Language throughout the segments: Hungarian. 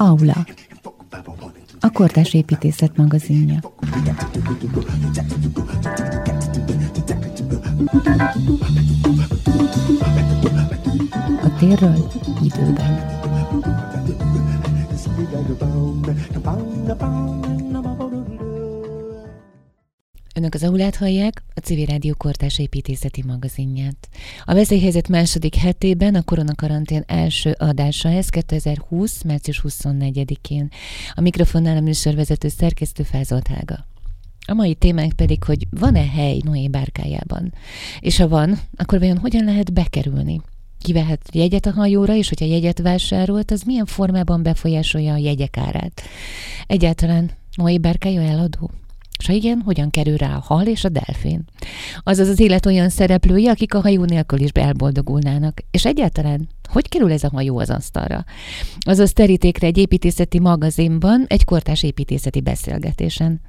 Aula. A Kortás Építészet magazinja. A térről időben. Önök az aulát hallják, Civil Rádió Kortás építészeti magazinját. A veszélyhelyzet második hetében a koronakarantén első adása ez 2020. március 24-én. A mikrofonnál a műsorvezető szerkesztő Fázolt. A mai témánk pedig, hogy van-e hely Noé bárkájában? És ha van, akkor vajon hogyan lehet bekerülni? Kivehet jegyet a hajóra, és hogyha jegyet vásárolt, az milyen formában befolyásolja a jegyek árát? Egyáltalán Noé bárkája eladó? És ha igen, hogyan kerül rá a hal és a delfén? Azaz az élet olyan szereplői, akik a hajó nélkül is elboldogulnának. És egyáltalán, hogy kerül ez a hajó az asztalra? Azaz terítékre egy építészeti magazinban, egy kortás építészeti beszélgetésen.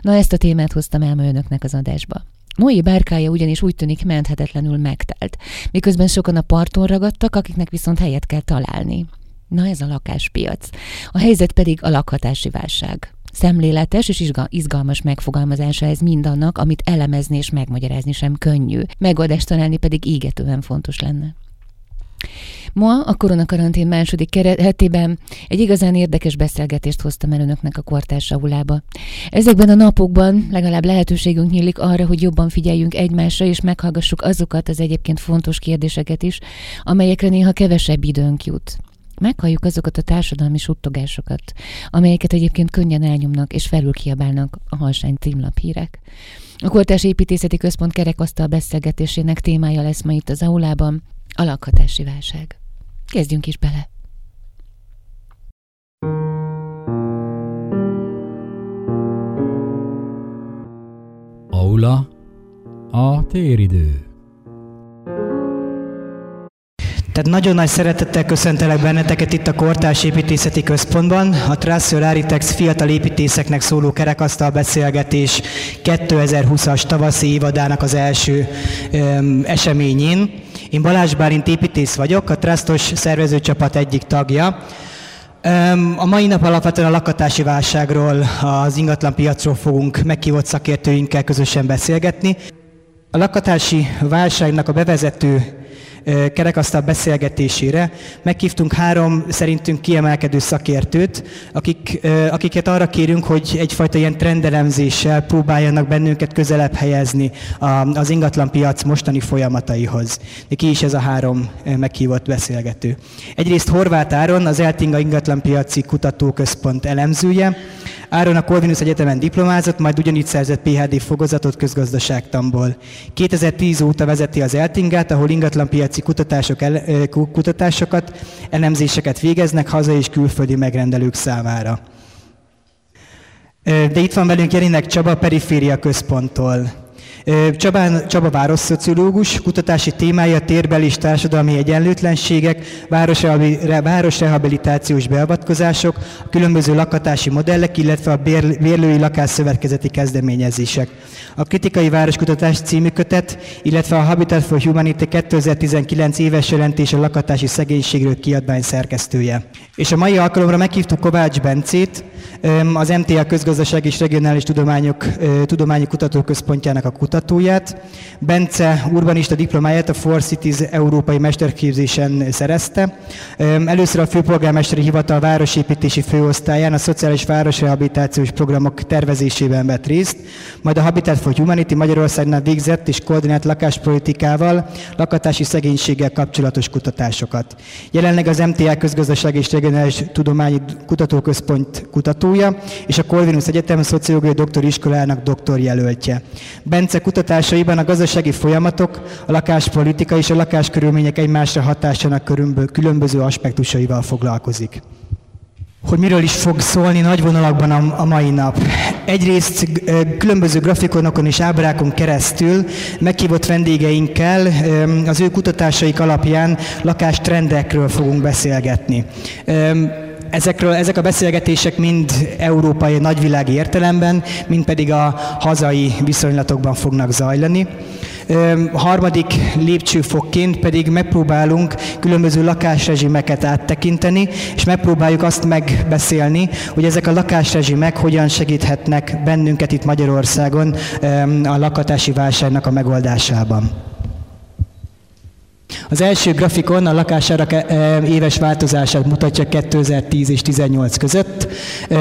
Na ezt a témát hoztam el önöknek az adásba. Noé bárkája ugyanis úgy tűnik menthetetlenül megtelt, miközben sokan a parton ragadtak, akiknek viszont helyet kell találni. Na ez a lakáspiac. A helyzet pedig a lakhatási válság. Szemléletes és izgalmas megfogalmazása ez mindannak, amit elemezni és megmagyarázni sem könnyű. Megoldást találni pedig égetően fontos lenne. Ma a koronakarantén második hetében egy igazán érdekes beszélgetést hoztam el önöknek a kortárs aulába. Ezekben a napokban legalább lehetőségünk nyílik arra, hogy jobban figyeljünk egymásra, és meghallgassuk azokat az egyébként fontos kérdéseket is, amelyekre néha kevesebb időnk jut. Meghalljuk azokat a társadalmi suttogásokat, amelyeket egyébként könnyen elnyomnak és felülkiabálnak a halsány hírek. A Kortás Építészeti Központ kerekasztal beszélgetésének témája lesz ma itt az aulában, a lakhatási válság. Kezdjünk is bele! Aula a téridő. Tehát nagyon nagy szeretettel köszöntelek benneteket itt a Kortárs Építészeti Központban, a Trasseur Aritex fiatal építészeknek szóló kerekasztal beszélgetés 2020-as tavaszi évadának az első öm, eseményén. Én Balázs Bálint építész vagyok, a Trustos szervezőcsapat egyik tagja. A mai nap alapvetően a lakatási válságról, az ingatlanpiacról fogunk meghívott szakértőinkkel közösen beszélgetni. A lakatási válságnak a bevezető kerekasztal beszélgetésére. Meghívtunk három szerintünk kiemelkedő szakértőt, akik, akiket arra kérünk, hogy egyfajta ilyen trendelemzéssel próbáljanak bennünket közelebb helyezni az ingatlanpiac mostani folyamataihoz. De ki is ez a három meghívott beszélgető? Egyrészt Horváth Áron, az Eltinga Ingatlanpiaci Kutatóközpont elemzője, Áron a Corvinus Egyetemen diplomázott, majd ugyanígy szerzett PhD fogozatot közgazdaságtamból. 2010 óta vezeti az Eltingát, ahol ingatlanpiaci kutatások kutatásokat, elemzéseket végeznek haza és külföldi megrendelők számára. De itt van velünk Jelinek Csaba Periféria Központtól. Csabán, Csaba városszociológus, kutatási témája térbeli és társadalmi egyenlőtlenségek, városrehabilitációs beavatkozások, a különböző lakatási modellek, illetve a bérlői lakásszövetkezeti kezdeményezések. A Kritikai Városkutatás című kötet, illetve a Habitat for Humanity 2019 éves jelentés a lakatási szegénységről kiadvány szerkesztője. És a mai alkalomra meghívtuk Kovács Bencét, az MTA Közgazdaság és Regionális Tudományok Tudományi Kutatóközpontjának a kutatóját. Bence urbanista diplomáját a Four Cities Európai Mesterképzésen szerezte. Először a Főpolgármesteri Hivatal Városépítési Főosztályán a Szociális Városrehabilitációs Programok tervezésében vett részt, majd a Habitat for Humanity Magyarországnál végzett és koordinált lakáspolitikával, lakatási szegénységgel kapcsolatos kutatásokat. Jelenleg az MTA Közgazdaság és Regionális Tudományi Kutatóközpont kutatója, és a Corvinus Egyetem Szociológiai Doktoriskolának doktorjelöltje. Bence kutatásaiban a gazdasági folyamatok, a lakáspolitika és a lakáskörülmények egymásra hatásának különböző aspektusaival foglalkozik hogy miről is fog szólni nagy vonalakban a, mai nap. Egyrészt különböző grafikonokon és ábrákon keresztül meghívott vendégeinkkel az ő kutatásaik alapján lakástrendekről fogunk beszélgetni. Ezekről, ezek a beszélgetések mind európai nagyvilági értelemben, mind pedig a hazai viszonylatokban fognak zajlani. Harmadik lépcsőfokként pedig megpróbálunk különböző lakásrezsimeket áttekinteni, és megpróbáljuk azt megbeszélni, hogy ezek a lakásrezsimek hogyan segíthetnek bennünket itt Magyarországon a lakatási válságnak a megoldásában. Az első grafikon a lakásárak éves változását mutatja 2010 és 2018 között.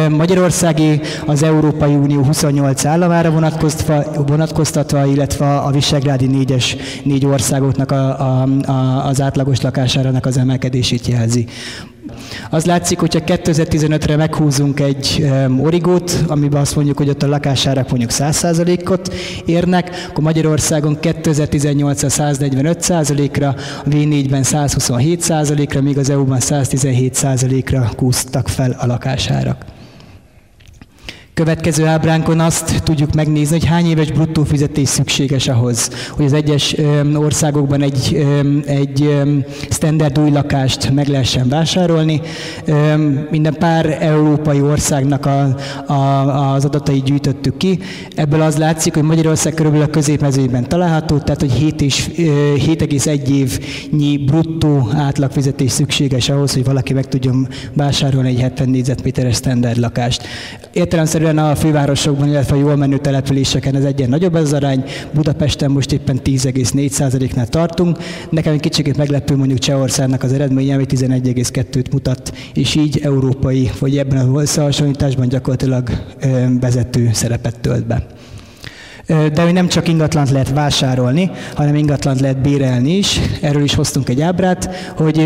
Magyarországi az Európai Unió 28 államára vonatkoztatva, vonatkoztatva illetve a Visegrádi négyes négy országoknak a, a, a, az átlagos lakásárának az emelkedését jelzi. Az látszik, hogyha 2015-re meghúzunk egy origót, amiben azt mondjuk, hogy ott a lakásárak mondjuk 100%-ot érnek, akkor Magyarországon 2018-ra 145%-ra, a V4-ben 127%-ra, míg az EU-ban 117%-ra kúztak fel a lakásárak. Következő ábránkon azt tudjuk megnézni, hogy hány éves bruttó fizetés szükséges ahhoz, hogy az egyes országokban egy, egy standard új lakást meg lehessen vásárolni. Minden pár európai országnak a, a, az adatait gyűjtöttük ki. Ebből az látszik, hogy Magyarország körülbelül a középmezőben található, tehát hogy 7,1 évnyi bruttó átlagfizetés szükséges ahhoz, hogy valaki meg tudjon vásárolni egy 70 négyzetméteres standard lakást. Értelemszerűen egyszerűen a fővárosokban, illetve a jól menő településeken ez egyen nagyobb ez az arány. Budapesten most éppen 10,4%-nál tartunk. Nekem egy kicsit meglepő mondjuk Csehországnak az eredménye, ami 11,2-t mutat, és így európai, vagy ebben a összehasonlításban gyakorlatilag vezető szerepet tölt be. De hogy nem csak ingatlant lehet vásárolni, hanem ingatlant lehet bérelni is. Erről is hoztunk egy ábrát, hogy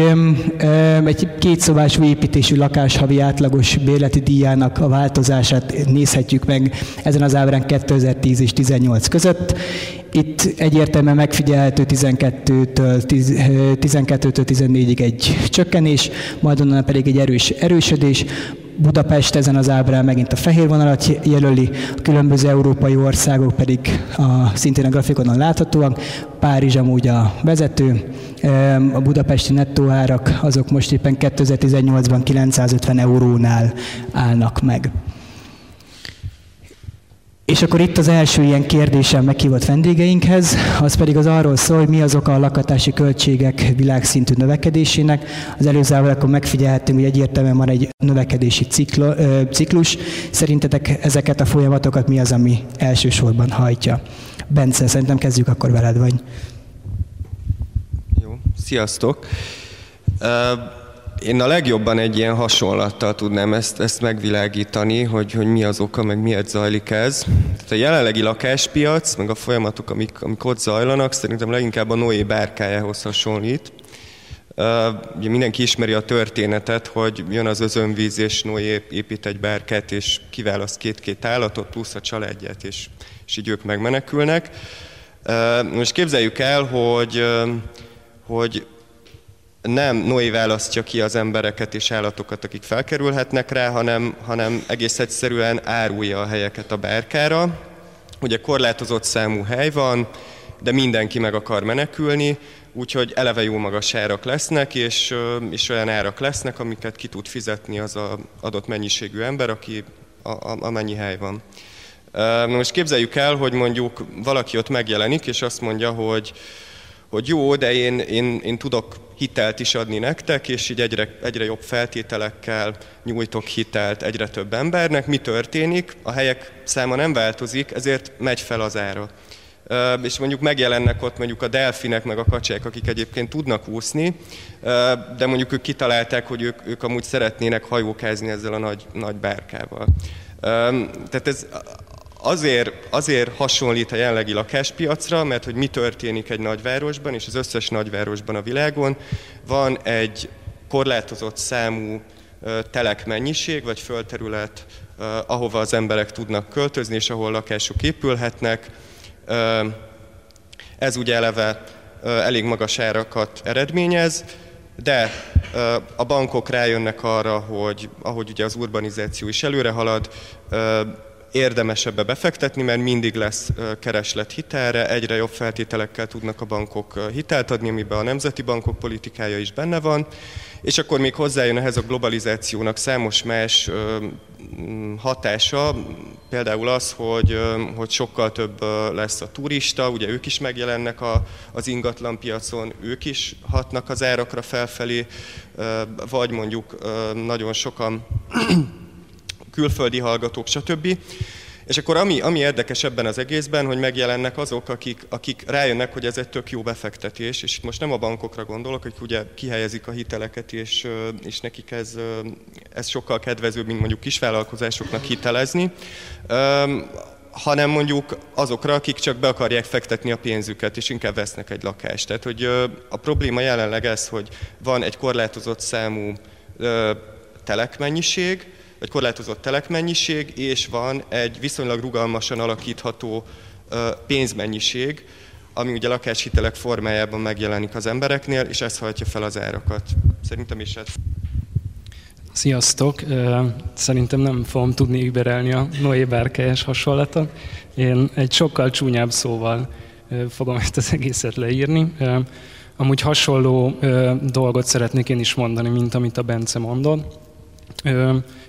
egy kétszobás új építésű lakás havi átlagos bérleti díjának a változását nézhetjük meg ezen az ábrán 2010 és 2018 között. Itt egyértelműen megfigyelhető 12-től, 12-től 14-ig egy csökkenés, majd onnan pedig egy erős erősödés. Budapest ezen az ábrán megint a fehér vonalat jelöli, a különböző európai országok pedig a, szintén a grafikonon láthatóak, Párizs amúgy a vezető, a budapesti nettó árak azok most éppen 2018-ban 950 eurónál állnak meg. És akkor itt az első ilyen kérdésem meghívott vendégeinkhez, az pedig az arról szól, hogy mi az oka a lakatási költségek világszintű növekedésének. Az előző akkor megfigyelhetünk, hogy egyértelműen van egy növekedési ciklus. Szerintetek ezeket a folyamatokat mi az, ami elsősorban hajtja? Bence, szerintem kezdjük akkor veled, vagy? Jó, sziasztok! Uh én a legjobban egy ilyen hasonlattal tudnám ezt, ezt megvilágítani, hogy, hogy mi az oka, meg miért zajlik ez. Tehát a jelenlegi lakáspiac, meg a folyamatok, amik, amik ott zajlanak, szerintem leginkább a Noé bárkájához hasonlít. Ugye mindenki ismeri a történetet, hogy jön az özönvíz, és Noé épít egy bárkát, és kiválaszt két-két állatot, plusz a családját, és, és így ők megmenekülnek. Most képzeljük el, hogy, hogy nem Noé választja ki az embereket és állatokat, akik felkerülhetnek rá, hanem, hanem egész egyszerűen árulja a helyeket a bárkára. Ugye korlátozott számú hely van, de mindenki meg akar menekülni, úgyhogy eleve jó magas árak lesznek, és, és olyan árak lesznek, amiket ki tud fizetni az a adott mennyiségű ember, aki a, a, amennyi hely van. Na most képzeljük el, hogy mondjuk valaki ott megjelenik, és azt mondja, hogy, hogy jó, de én, én, én tudok hitelt is adni nektek, és így egyre, egyre jobb feltételekkel nyújtok hitelt egyre több embernek. Mi történik? A helyek száma nem változik, ezért megy fel az ára. És mondjuk megjelennek ott mondjuk a delfinek, meg a kacsák, akik egyébként tudnak úszni, de mondjuk ők kitalálták, hogy ők, ők amúgy szeretnének hajókázni ezzel a nagy, nagy bárkával. Tehát ez azért, azért hasonlít a jelenlegi lakáspiacra, mert hogy mi történik egy nagyvárosban, és az összes nagyvárosban a világon, van egy korlátozott számú telek mennyiség, vagy földterület, ahova az emberek tudnak költözni, és ahol lakások épülhetnek. Ez ugye eleve elég magas árakat eredményez, de a bankok rájönnek arra, hogy ahogy ugye az urbanizáció is előre halad, érdemes ebbe befektetni, mert mindig lesz kereslet hitelre, egyre jobb feltételekkel tudnak a bankok hitelt adni, amiben a nemzeti bankok politikája is benne van, és akkor még hozzájön ehhez a globalizációnak számos más hatása, például az, hogy, hogy sokkal több lesz a turista, ugye ők is megjelennek a, az ingatlan piacon, ők is hatnak az árakra felfelé, vagy mondjuk nagyon sokan külföldi hallgatók, stb. És akkor ami, ami érdekes ebben az egészben, hogy megjelennek azok, akik, akik rájönnek, hogy ez egy tök jó befektetés, és itt most nem a bankokra gondolok, akik ugye kihelyezik a hiteleket, és, és nekik ez, ez sokkal kedvezőbb, mint mondjuk kisvállalkozásoknak hitelezni, hanem mondjuk azokra, akik csak be akarják fektetni a pénzüket, és inkább vesznek egy lakást. Tehát, hogy a probléma jelenleg ez, hogy van egy korlátozott számú telekmennyiség, vagy korlátozott telekmennyiség, és van egy viszonylag rugalmasan alakítható pénzmennyiség, ami ugye lakáshitelek formájában megjelenik az embereknél, és ez hajtja fel az árakat. Szerintem is ez. Sziasztok! Szerintem nem fogom tudni überelni a Noé Bárkelyes hasonlatot. Én egy sokkal csúnyább szóval fogom ezt az egészet leírni. Amúgy hasonló dolgot szeretnék én is mondani, mint amit a Bence mondott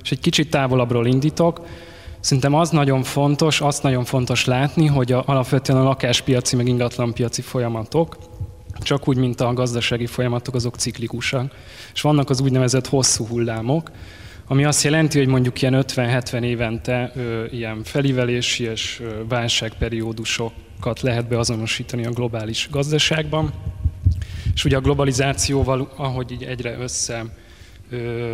és egy kicsit távolabbról indítok. Szerintem az nagyon fontos, azt nagyon fontos látni, hogy a, alapvetően a lakáspiaci meg ingatlanpiaci folyamatok, csak úgy, mint a gazdasági folyamatok, azok ciklikusak. És vannak az úgynevezett hosszú hullámok, ami azt jelenti, hogy mondjuk ilyen 50-70 évente ö, ilyen felívelési és ö, válságperiódusokat lehet beazonosítani a globális gazdaságban. És ugye a globalizációval, ahogy így egyre össze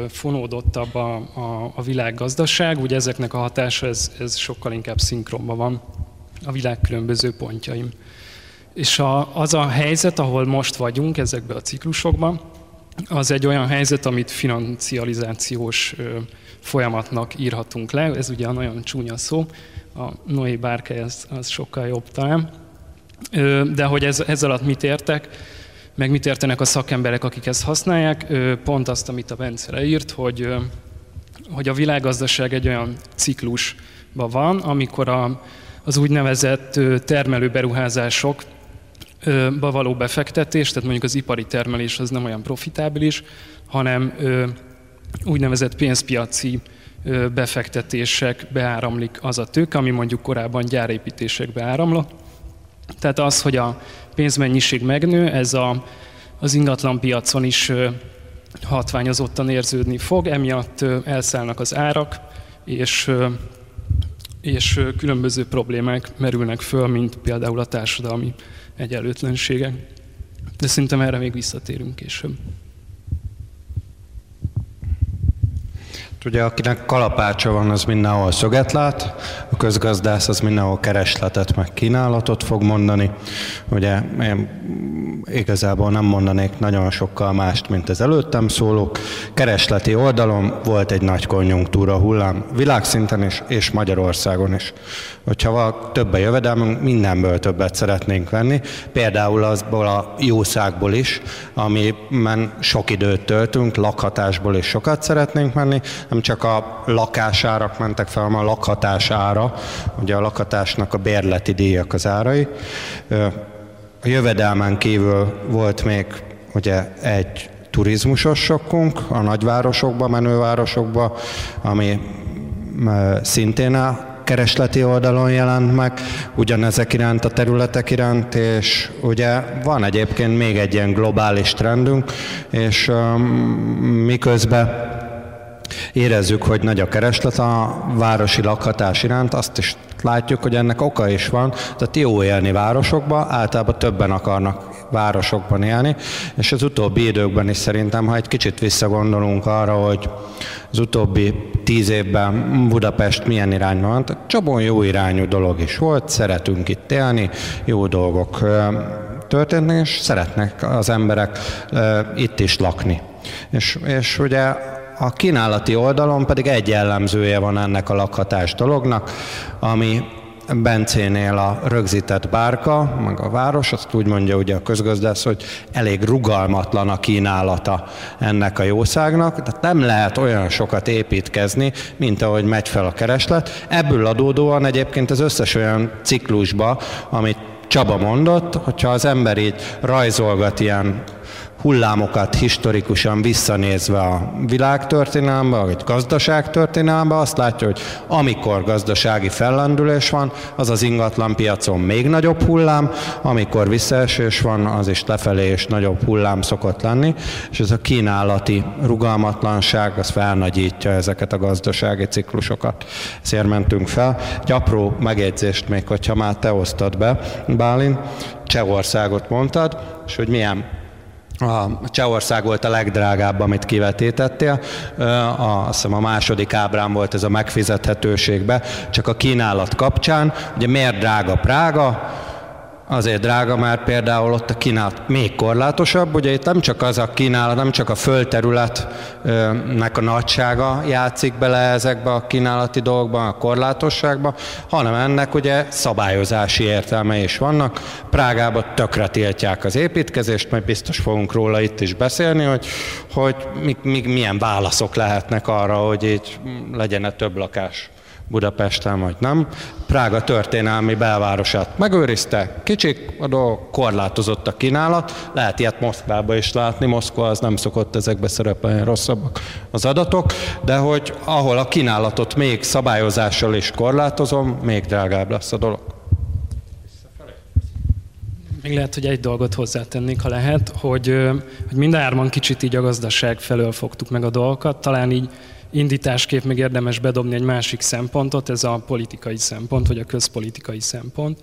fonódottabb a, a, a világgazdaság, ugye ezeknek a hatása ez, ez sokkal inkább szinkronban van a világ különböző pontjaim. És a, az a helyzet, ahol most vagyunk ezekben a ciklusokban, az egy olyan helyzet, amit financializációs ö, folyamatnak írhatunk le. Ez ugye a nagyon csúnya szó, a Noé Bárke az, az sokkal jobb talán. Ö, de hogy ez, ez alatt mit értek? Meg mit értenek a szakemberek, akik ezt használják. Pont azt, amit a Bence leírt, hogy, hogy a világgazdaság egy olyan ciklusban van, amikor a, az úgynevezett termelő beruházások való befektetés, tehát mondjuk az ipari termelés az nem olyan profitábilis, hanem úgynevezett pénzpiaci befektetések beáramlik az a tők, ami mondjuk korábban gyárépítésekbe áramlott. Tehát az, hogy a pénzmennyiség megnő, ez a, az ingatlan piacon is hatványozottan érződni fog, emiatt elszállnak az árak, és, és különböző problémák merülnek föl, mint például a társadalmi egyenlőtlenségek. De szerintem erre még visszatérünk később. Ugye akinek kalapácsa van, az mindenhol szöget lát, a közgazdász az mindenhol keresletet meg kínálatot fog mondani. Ugye én igazából nem mondanék nagyon sokkal mást, mint az előttem szólók. Keresleti oldalon volt egy nagy konjunktúra hullám, világszinten is, és Magyarországon is. Hogyha több a jövedelmünk, mindenből többet szeretnénk venni, például azból a jószágból is, amiben sok időt töltünk, lakhatásból is sokat szeretnénk venni, nem csak a lakásárak mentek fel, hanem a lakhatás ára, ugye a lakhatásnak a bérleti díjak az árai. A jövedelmen kívül volt még ugye egy turizmusos sokkunk a nagyvárosokba, menővárosokba, ami szintén a keresleti oldalon jelent meg, ugyanezek iránt a területek iránt, és ugye van egyébként még egy ilyen globális trendünk, és um, miközben érezzük, hogy nagy a kereslet a városi lakhatás iránt, azt is látjuk, hogy ennek oka is van, tehát jó élni városokba, általában többen akarnak városokban élni, és az utóbbi időkben is szerintem, ha egy kicsit visszagondolunk arra, hogy az utóbbi tíz évben Budapest milyen irányban van, csomó jó irányú dolog is volt, szeretünk itt élni, jó dolgok történnek, és szeretnek az emberek itt is lakni. És, és ugye a kínálati oldalon pedig egy jellemzője van ennek a lakhatás dolognak, ami Bencénél a rögzített bárka, meg a város, azt úgy mondja ugye a közgazdász, hogy elég rugalmatlan a kínálata ennek a jószágnak, tehát nem lehet olyan sokat építkezni, mint ahogy megy fel a kereslet. Ebből adódóan egyébként az összes olyan ciklusba, amit Csaba mondott, hogyha az ember így rajzolgat ilyen hullámokat historikusan visszanézve a világtörténelembe, vagy gazdaságtörténelembe, azt látja, hogy amikor gazdasági fellendülés van, az az ingatlan piacon még nagyobb hullám, amikor visszaesés van, az is lefelé és nagyobb hullám szokott lenni, és ez a kínálati rugalmatlanság, az felnagyítja ezeket a gazdasági ciklusokat. Ezért mentünk fel. Egy apró megjegyzést még, hogyha már te osztad be, Bálin, Csehországot mondtad, és hogy milyen a Csehország volt a legdrágább, amit kivetítettél. A, azt hiszem a második ábrán volt ez a megfizethetőségbe, csak a kínálat kapcsán. Ugye miért drága Prága? Azért drága, mert például ott a kínálat még korlátosabb, ugye itt nem csak az a kínálat, nem csak a földterületnek a nagysága játszik bele ezekbe a kínálati dolgokban, a korlátosságba, hanem ennek ugye szabályozási értelme is vannak. Prágában tökre tiltják az építkezést, majd biztos fogunk róla itt is beszélni, hogy, hogy mi, mi, milyen válaszok lehetnek arra, hogy így legyen -e több lakás. Budapesten, vagy nem. Prága történelmi belvárosát megőrizte, kicsik, a dolgok, korlátozott a kínálat, lehet ilyet Moszkvába is látni, Moszkva az nem szokott ezekbe szerepelni rosszabbak az adatok, de hogy ahol a kínálatot még szabályozással is korlátozom, még drágább lesz a dolog. Még lehet, hogy egy dolgot hozzátennék, ha lehet, hogy, hogy mindárman kicsit így a gazdaság felől fogtuk meg a dolgokat, talán így indításképp még érdemes bedobni egy másik szempontot, ez a politikai szempont, vagy a közpolitikai szempont.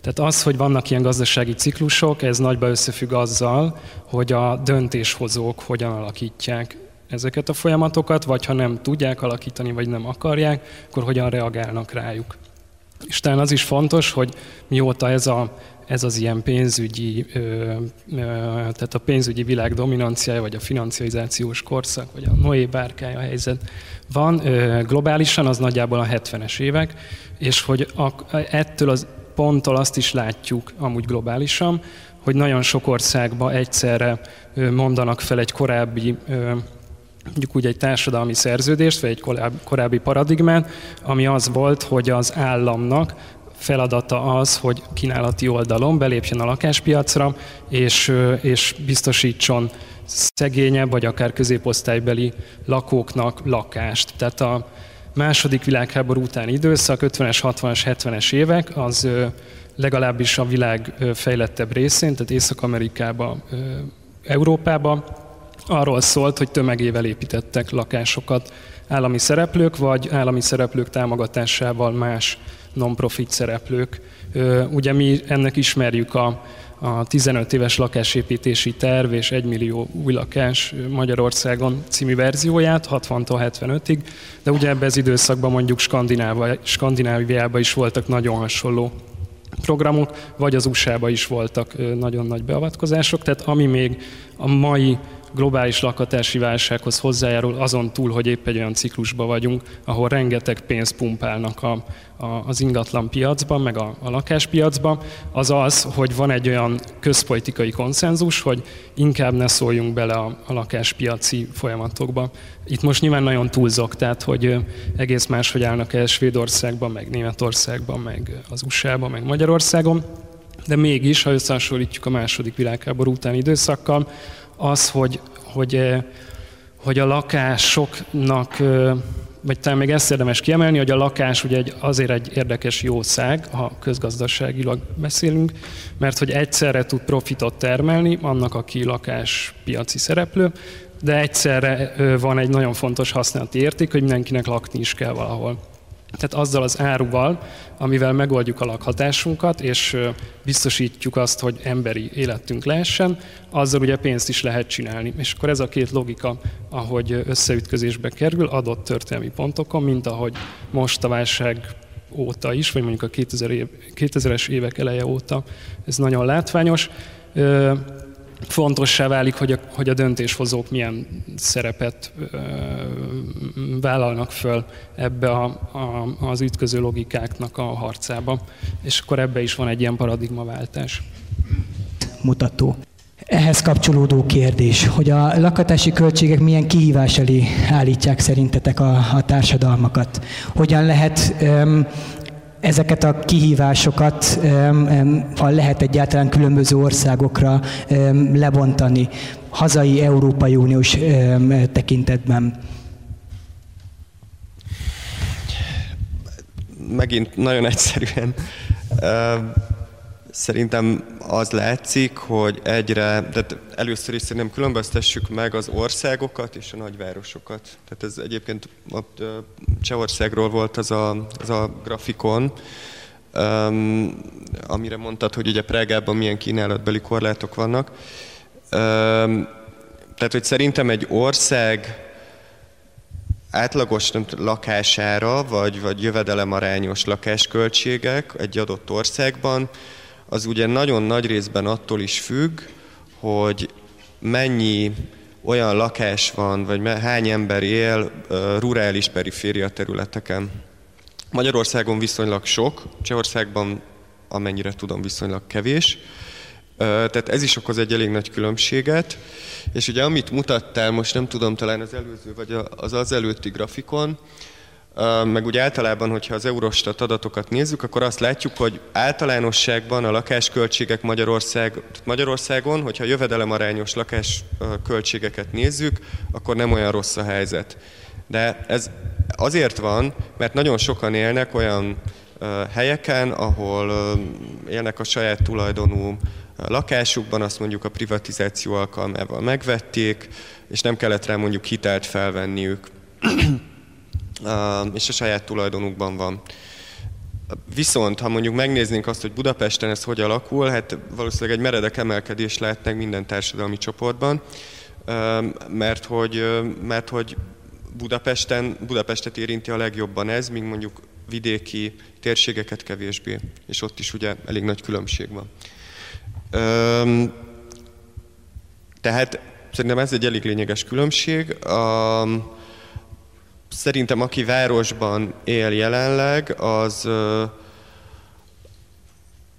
Tehát az, hogy vannak ilyen gazdasági ciklusok, ez nagyba összefügg azzal, hogy a döntéshozók hogyan alakítják ezeket a folyamatokat, vagy ha nem tudják alakítani, vagy nem akarják, akkor hogyan reagálnak rájuk. És talán az is fontos, hogy mióta ez a ez az ilyen pénzügyi, tehát a pénzügyi világ dominanciája, vagy a financializációs korszak, vagy a Noé bárkája helyzet van. Globálisan, az nagyjából a 70-es évek, és hogy ettől az ponttól azt is látjuk amúgy globálisan, hogy nagyon sok országban egyszerre mondanak fel egy korábbi mondjuk úgy egy társadalmi szerződést, vagy egy korábbi paradigmát, ami az volt, hogy az államnak feladata az, hogy kínálati oldalon belépjen a lakáspiacra, és, és biztosítson szegényebb, vagy akár középosztálybeli lakóknak lakást. Tehát a második világháború utáni időszak, 50-es, 60-as, 70-es évek, az legalábbis a világ fejlettebb részén, tehát Észak-Amerikába, Európába, arról szólt, hogy tömegével építettek lakásokat állami szereplők, vagy állami szereplők támogatásával más non-profit szereplők. Ugye mi ennek ismerjük a, a 15 éves lakásépítési terv és 1 millió új lakás Magyarországon című verzióját 60-tól 75-ig, de ugye ebben az időszakban mondjuk Skandináviában is voltak nagyon hasonló programok, vagy az USA-ban is voltak nagyon nagy beavatkozások, tehát ami még a mai globális lakatási válsághoz hozzájárul azon túl, hogy épp egy olyan ciklusban vagyunk, ahol rengeteg pénzt pumpálnak a, a, az ingatlan piacban, meg a, a lakáspiacban, az az, hogy van egy olyan közpolitikai konszenzus, hogy inkább ne szóljunk bele a, a lakáspiaci folyamatokba. Itt most nyilván nagyon túlzok, tehát hogy egész máshogy állnak el Svédországban, meg Németországban, meg az USA-ban, meg Magyarországon, de mégis, ha összehasonlítjuk a második világháború utáni időszakkal, az, hogy, hogy, eh, hogy a lakásoknak, eh, vagy talán még ezt érdemes kiemelni, hogy a lakás ugye egy, azért egy érdekes jószág, ha közgazdaságilag beszélünk, mert hogy egyszerre tud profitot termelni annak, aki lakáspiaci szereplő, de egyszerre eh, van egy nagyon fontos használati érték, hogy mindenkinek lakni is kell valahol. Tehát azzal az áruval, amivel megoldjuk a lakhatásunkat, és biztosítjuk azt, hogy emberi életünk lehessen, azzal ugye pénzt is lehet csinálni. És akkor ez a két logika, ahogy összeütközésbe kerül adott történelmi pontokon, mint ahogy most a válság óta is, vagy mondjuk a 2000 év, 2000-es évek eleje óta, ez nagyon látványos. Fontossá válik, hogy a, hogy a döntéshozók milyen szerepet ö, vállalnak föl ebbe a, a, az ütköző logikáknak a harcába, és akkor ebbe is van egy ilyen paradigmaváltás. Mutató. Ehhez kapcsolódó kérdés, hogy a lakatási költségek milyen kihívás elé állítják szerintetek a, a társadalmakat? Hogyan lehet um, ezeket a kihívásokat ha lehet egyáltalán különböző országokra lebontani hazai Európai Uniós tekintetben? Megint nagyon egyszerűen Szerintem az látszik, hogy egyre, de először is szerintem különböztessük meg az országokat és a nagyvárosokat. Tehát ez egyébként ott Csehországról volt az a, az a grafikon, um, amire mondtad, hogy ugye Prágában milyen kínálatbeli korlátok vannak. Um, tehát, hogy szerintem egy ország átlagos nem, lakására, vagy, vagy jövedelemarányos lakásköltségek egy adott országban az ugye nagyon nagy részben attól is függ, hogy mennyi olyan lakás van, vagy hány ember él rurális periféria területeken. Magyarországon viszonylag sok, Csehországban amennyire tudom viszonylag kevés. Tehát ez is okoz egy elég nagy különbséget. És ugye amit mutattál, most nem tudom, talán az előző vagy az az előtti grafikon, meg úgy általában, hogyha az Eurostat adatokat nézzük, akkor azt látjuk, hogy általánosságban a lakásköltségek Magyarország, Magyarországon, hogyha jövedelemarányos lakásköltségeket nézzük, akkor nem olyan rossz a helyzet. De ez azért van, mert nagyon sokan élnek olyan helyeken, ahol élnek a saját tulajdonú lakásukban, azt mondjuk a privatizáció alkalmával megvették, és nem kellett rá mondjuk hitelt felvenniük és a saját tulajdonukban van. Viszont, ha mondjuk megnéznénk azt, hogy Budapesten ez hogy alakul, hát valószínűleg egy meredek emelkedés lehetnek minden társadalmi csoportban, mert hogy, mert hogy Budapesten, Budapestet érinti a legjobban ez, míg mondjuk vidéki térségeket kevésbé, és ott is ugye elég nagy különbség van. Tehát szerintem ez egy elég lényeges különbség. Szerintem aki városban él jelenleg, az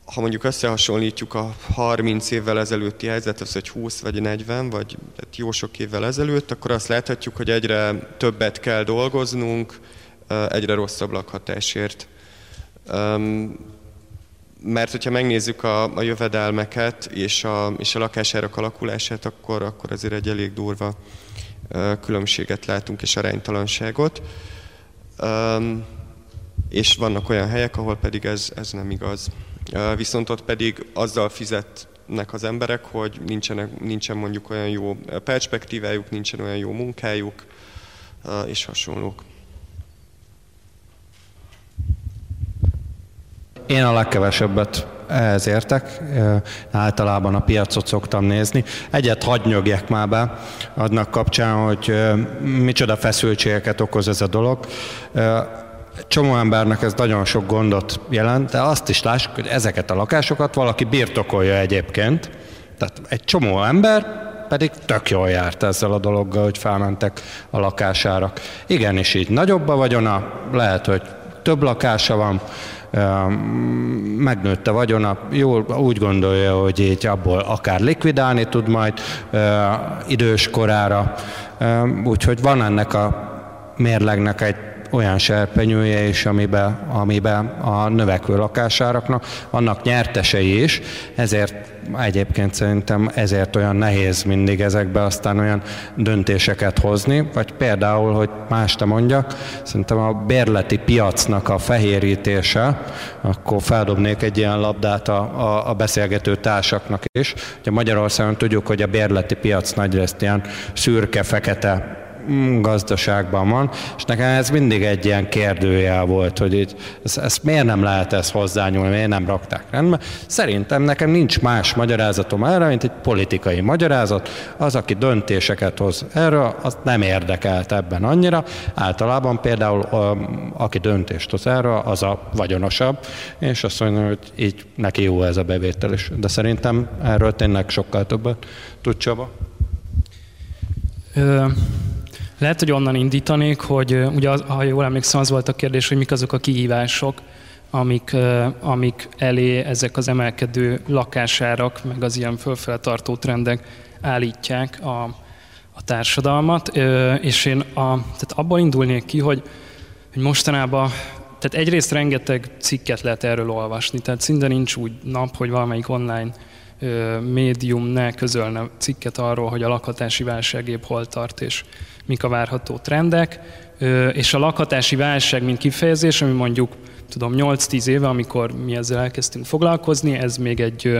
ha mondjuk összehasonlítjuk a 30 évvel ezelőtti helyzetet, hogy 20 vagy 40, vagy tehát jó sok évvel ezelőtt, akkor azt láthatjuk, hogy egyre többet kell dolgoznunk, egyre rosszabb lakhatásért. Mert hogyha megnézzük a, a jövedelmeket és a, és a lakásárak alakulását, akkor, akkor azért egy elég durva különbséget látunk és aránytalanságot. És vannak olyan helyek, ahol pedig ez, ez nem igaz. Viszont ott pedig azzal fizetnek az emberek, hogy nincsenek, nincsen mondjuk olyan jó perspektívájuk, nincsen olyan jó munkájuk, és hasonlók. Én a legkevesebbet ehhez értek, általában a piacot szoktam nézni. Egyet hagynyögjek már be adnak kapcsán, hogy micsoda feszültségeket okoz ez a dolog. Csomó embernek ez nagyon sok gondot jelent, de azt is lássuk, hogy ezeket a lakásokat valaki birtokolja egyébként. Tehát egy csomó ember pedig tök jól járt ezzel a dologgal, hogy felmentek a lakásárak. Igenis így nagyobb a vagyona, lehet, hogy több lakása van, megnőtt a vagyona, jól úgy gondolja, hogy így abból akár likvidálni tud majd idős korára, úgyhogy van ennek a mérlegnek egy olyan serpenyője is, amiben, amiben a növekvő lakásáraknak vannak nyertesei is, ezért egyébként szerintem ezért olyan nehéz mindig ezekbe aztán olyan döntéseket hozni, vagy például, hogy más te mondjak, szerintem a bérleti piacnak a fehérítése, akkor feldobnék egy ilyen labdát a, a, a beszélgető társaknak is. Ugye Magyarországon tudjuk, hogy a bérleti piac nagyrészt ilyen szürke, fekete mm, gazdaságban van, és nekem ez mindig egy ilyen kérdőjel volt, hogy itt, ezt, ezt miért nem lehet ezt hozzányúlni, miért nem rakták rendbe. Szerintem nekem nincs más magyarázatom erre, mint egy politikai magyarázat. Az, aki döntéseket hoz erről, az nem érdekelt ebben annyira. Általában például aki döntést hoz erről, az a vagyonosabb, és azt mondja, hogy így neki jó ez a bevétel is. De szerintem erről tényleg sokkal többet tud Csaba. Lehet, hogy onnan indítanék, hogy ugye, ha jól emlékszem, az volt a kérdés, hogy mik azok a kihívások, amik, amik elé ezek az emelkedő lakásárak, meg az ilyen fölfeltartó trendek állítják a, a társadalmat, és én a, tehát abból indulnék ki, hogy, hogy mostanában tehát egyrészt rengeteg cikket lehet erről olvasni, tehát szinte nincs úgy nap, hogy valamelyik online médium ne közölne cikket arról, hogy a lakhatási válság épp hol tart, és mik a várható trendek. És a lakhatási válság, mint kifejezés, ami mondjuk tudom 8-10 éve, amikor mi ezzel elkezdtünk foglalkozni, ez még egy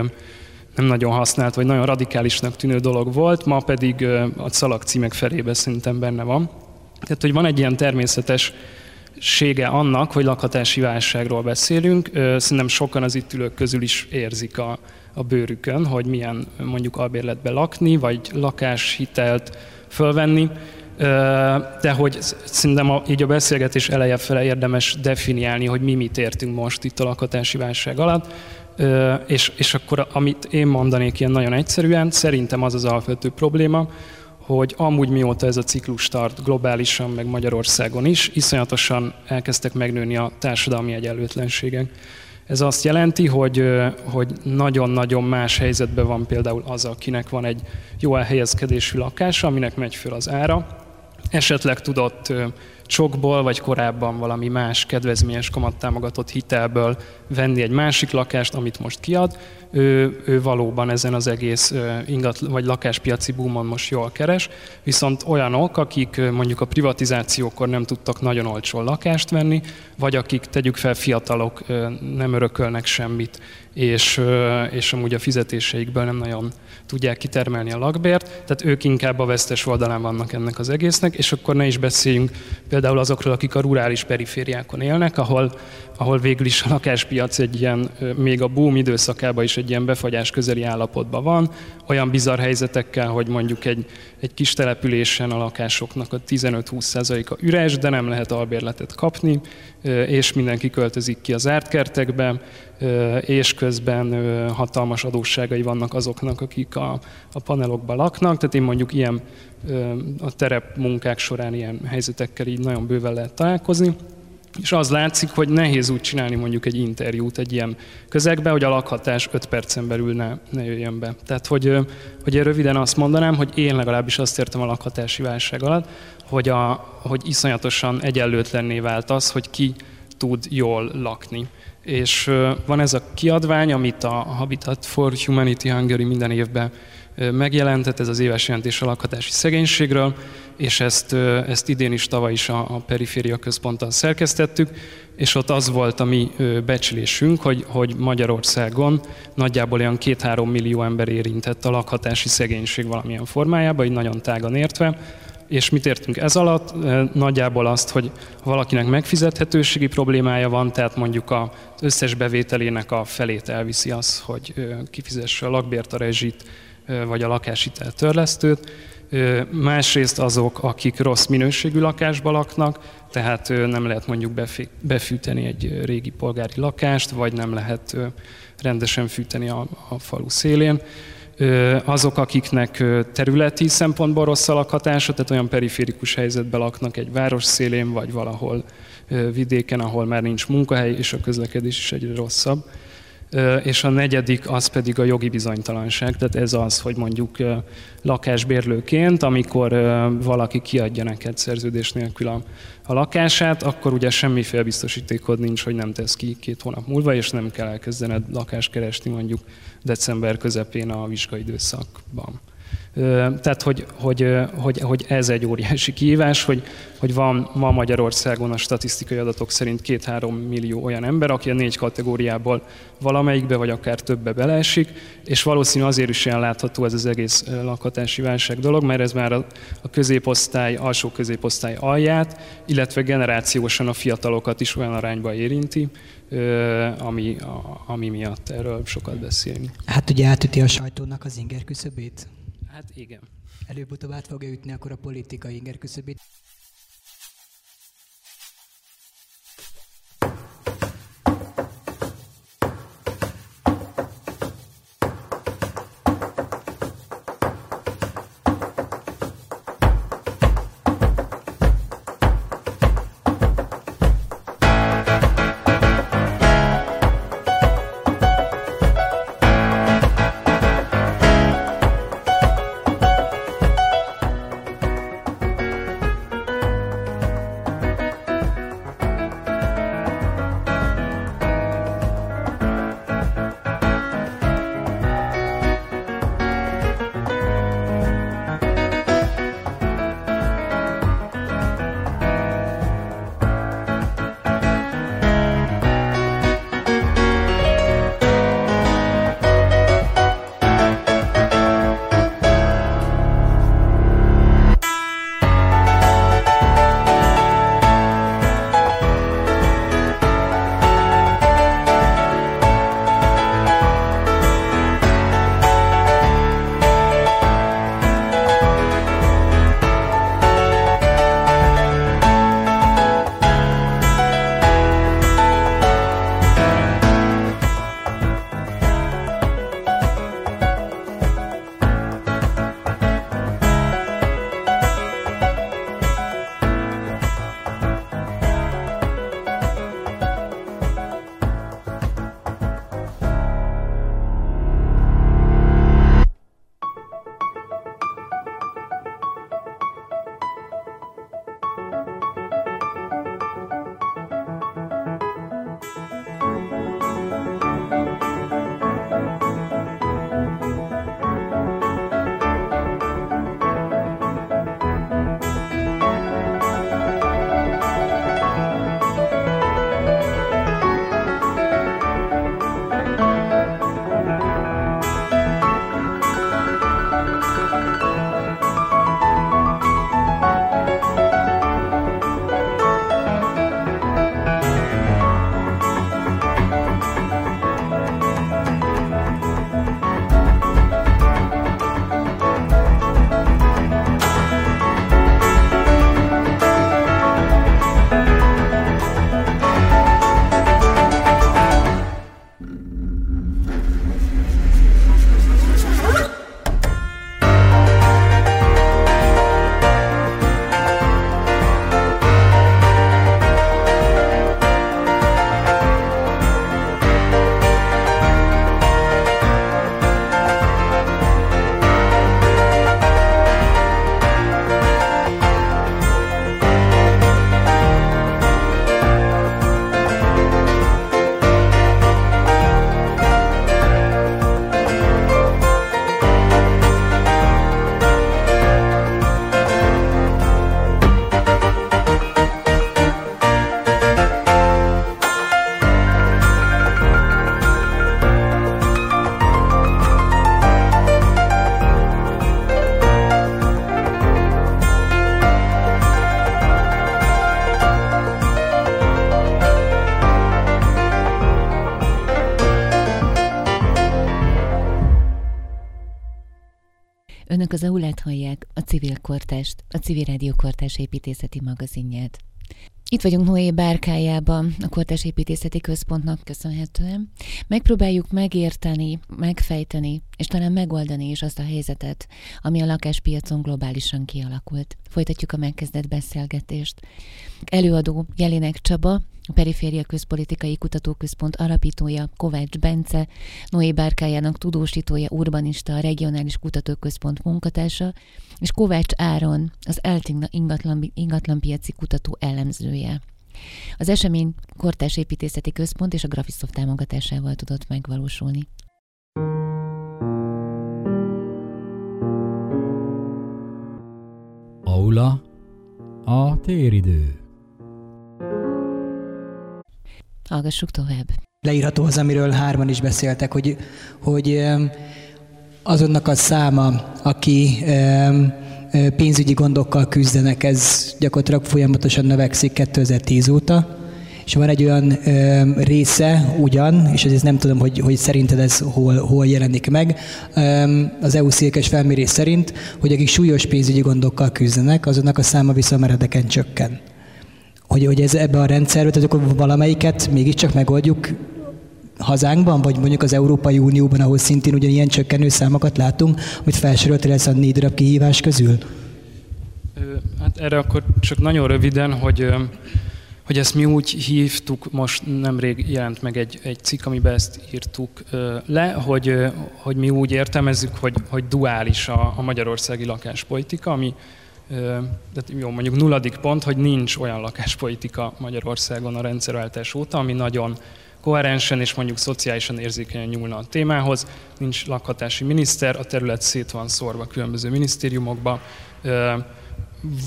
nem nagyon használt, vagy nagyon radikálisnak tűnő dolog volt, ma pedig a szalag címek felébe szerintem benne van. Tehát, hogy van egy ilyen természetes sége annak, hogy lakhatási válságról beszélünk. Szerintem sokan az itt ülők közül is érzik a, a bőrükön, hogy milyen mondjuk albérletbe lakni, vagy lakáshitelt fölvenni, de hogy szerintem a, így a beszélgetés eleje fele érdemes definiálni, hogy mi mit értünk most itt a lakhatási válság alatt, és, és akkor amit én mondanék ilyen nagyon egyszerűen, szerintem az az alapvető probléma, hogy amúgy mióta ez a ciklus tart globálisan, meg Magyarországon is, iszonyatosan elkezdtek megnőni a társadalmi egyenlőtlenségek. Ez azt jelenti, hogy, hogy nagyon-nagyon más helyzetben van például az, akinek van egy jó elhelyezkedésű lakása, aminek megy föl az ára, esetleg tudott csokból, vagy korábban valami más kedvezményes kamattámogatott hitelből venni egy másik lakást, amit most kiad, ő, ő valóban ezen az egész ingat, vagy lakáspiaci boomon most jól keres, viszont olyanok, akik mondjuk a privatizációkor nem tudtak nagyon olcsó lakást venni, vagy akik tegyük fel fiatalok nem örökölnek semmit, és, és amúgy a fizetéseikből nem nagyon tudják kitermelni a lakbért, tehát ők inkább a vesztes oldalán vannak ennek az egésznek, és akkor ne is beszéljünk például azokról, akik a rurális perifériákon élnek, ahol, ahol végül is a lakáspiac egy ilyen, még a boom időszakában is egy ilyen befagyás közeli állapotban van, olyan bizarr helyzetekkel, hogy mondjuk egy, egy kis településen a lakásoknak a 15-20%-a üres, de nem lehet albérletet kapni, és mindenki költözik ki az ártkertekbe, és közben hatalmas adósságai vannak azoknak, akik a, a panelokban laknak. Tehát én mondjuk ilyen a terep munkák során ilyen helyzetekkel így nagyon bőven lehet találkozni. És az látszik, hogy nehéz úgy csinálni mondjuk egy interjút egy ilyen közegbe, hogy a lakhatás 5 percen belül ne, ne jöjjön be. Tehát, hogy, hogy én röviden azt mondanám, hogy én legalábbis azt értem a lakhatási válság alatt, hogy, a, hogy iszonyatosan egyenlőtlenné vált az, hogy ki tud jól lakni. És van ez a kiadvány, amit a Habitat for Humanity Hungary minden évben megjelentett, ez az éves jelentés a lakhatási szegénységről, és ezt, ezt idén is, tavaly is a, a Periféria Központtal szerkesztettük, és ott az volt a mi becslésünk, hogy, hogy Magyarországon nagyjából olyan két-három millió ember érintett a lakhatási szegénység valamilyen formájában, így nagyon tágan értve, és mit értünk ez alatt? Nagyjából azt, hogy valakinek megfizethetőségi problémája van, tehát mondjuk az összes bevételének a felét elviszi az, hogy kifizesse a lakbért, a rezsit, vagy a lakáshitel törlesztőt. Másrészt azok, akik rossz minőségű lakásba laknak, tehát nem lehet mondjuk befűteni egy régi polgári lakást, vagy nem lehet rendesen fűteni a, a falu szélén azok, akiknek területi szempontból rossz a lakhatása, tehát olyan periférikus helyzetben laknak egy város szélén, vagy valahol vidéken, ahol már nincs munkahely, és a közlekedés is egyre rosszabb. És a negyedik az pedig a jogi bizonytalanság, tehát ez az, hogy mondjuk lakásbérlőként, amikor valaki kiadja neked szerződés nélkül a, a lakását, akkor ugye semmiféle biztosítékod nincs, hogy nem tesz ki két hónap múlva, és nem kell elkezdened lakást keresni mondjuk december közepén a vizsgaidőszakban. Tehát, hogy, hogy, hogy, hogy ez egy óriási kihívás, hogy, hogy van ma Magyarországon a statisztikai adatok szerint két-három millió olyan ember, aki a négy kategóriából valamelyikbe, vagy akár többbe beleesik, és valószínű azért is ilyen látható ez az egész lakhatási válság dolog, mert ez már a, a középosztály, alsó középosztály alját, illetve generációsan a fiatalokat is olyan arányba érinti, ami, ami miatt erről sokat beszélni. Hát ugye átüti a sajtónak az inger küszöbét? Hát igen. Előbb-utóbb át fogja ütni akkor a politikai inger küszöbét. Kortást, a Civil Rádió Kortás építészeti magazinját. Itt vagyunk Noé bárkájában, a Kortás Építészeti Központnak köszönhetően. Megpróbáljuk megérteni, megfejteni, és talán megoldani is azt a helyzetet, ami a lakáspiacon globálisan kialakult. Folytatjuk a megkezdett beszélgetést. Előadó Jelinek Csaba, a Periféria Közpolitikai Kutatóközpont alapítója Kovács Bence, Noé Bárkájának tudósítója, urbanista, a Regionális Kutatóközpont munkatársa, és Kovács Áron, az Elting ingatlan, ingatlanpiaci kutató elemzője. Az esemény Kortás Építészeti Központ és a Graphisoft támogatásával tudott megvalósulni. Aula a téridő. Hallgassuk tovább. Leírható az, amiről hárman is beszéltek, hogy, hogy azonnak a száma, aki pénzügyi gondokkal küzdenek, ez gyakorlatilag folyamatosan növekszik 2010 óta, és van egy olyan ö, része ugyan, és ezért nem tudom, hogy, hogy szerinted ez hol, hol jelenik meg, ö, az EU székes felmérés szerint, hogy akik súlyos pénzügyi gondokkal küzdenek, azonnak a száma viszont meredeken csökken. Hogy, hogy ez ebbe a rendszerbe, tehát akkor valamelyiket mégiscsak megoldjuk hazánkban, vagy mondjuk az Európai Unióban, ahol szintén ugyanilyen csökkenő számokat látunk, amit felsoroltál ez a négy darab kihívás közül? Hát erre akkor csak nagyon röviden, hogy hogy ezt mi úgy hívtuk, most nemrég jelent meg egy, egy cikk, amiben ezt írtuk le, hogy, hogy mi úgy értelmezzük, hogy, hogy duális a, a magyarországi lakáspolitika, ami tehát jó, mondjuk nulladik pont, hogy nincs olyan lakáspolitika Magyarországon a rendszerváltás óta, ami nagyon koherensen és mondjuk szociálisan érzékenyen nyúlna a témához. Nincs lakhatási miniszter, a terület szét van szórva különböző minisztériumokba,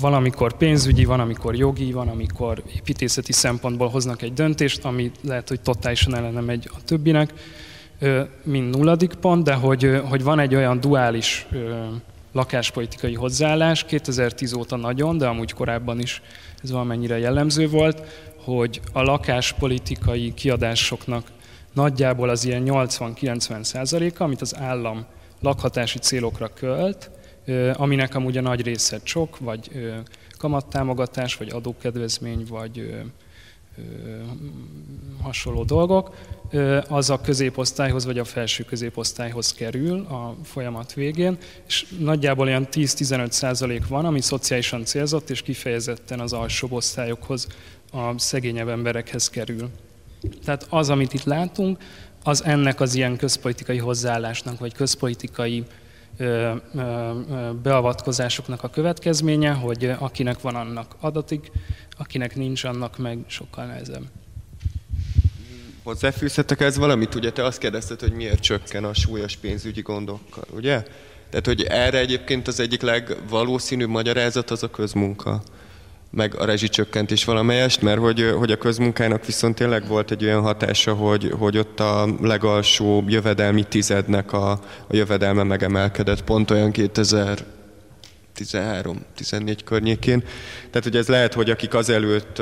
valamikor pénzügyi, van, amikor jogi, van, amikor építészeti szempontból hoznak egy döntést, ami lehet, hogy totálisan ellene megy a többinek, mint nulladik pont, de hogy, hogy van egy olyan duális lakáspolitikai hozzáállás, 2010 óta nagyon, de amúgy korábban is ez valamennyire jellemző volt, hogy a lakáspolitikai kiadásoknak nagyjából az ilyen 80-90 százaléka, amit az állam lakhatási célokra költ, aminek amúgy a nagy része csok, vagy kamattámogatás, vagy adókedvezmény, vagy hasonló dolgok, az a középosztályhoz vagy a felső középosztályhoz kerül a folyamat végén, és nagyjából olyan 10-15 százalék van, ami szociálisan célzott, és kifejezetten az alsóbb osztályokhoz, a szegényebb emberekhez kerül. Tehát az, amit itt látunk, az ennek az ilyen közpolitikai hozzáállásnak, vagy közpolitikai beavatkozásoknak a következménye, hogy akinek van, annak adatik, akinek nincs, annak meg sokkal nehezebb. Hozzáfűzhetek ez valamit? Ugye te azt kérdezted, hogy miért csökken a súlyos pénzügyi gondokkal, ugye? Tehát, hogy erre egyébként az egyik legvalószínűbb magyarázat az a közmunka meg a rezsicsökkentés valamelyest, mert hogy, hogy a közmunkának viszont tényleg volt egy olyan hatása, hogy, hogy ott a legalsó jövedelmi tizednek a, a jövedelme megemelkedett pont olyan 2000 13-14 környékén. Tehát hogy ez lehet, hogy akik azelőtt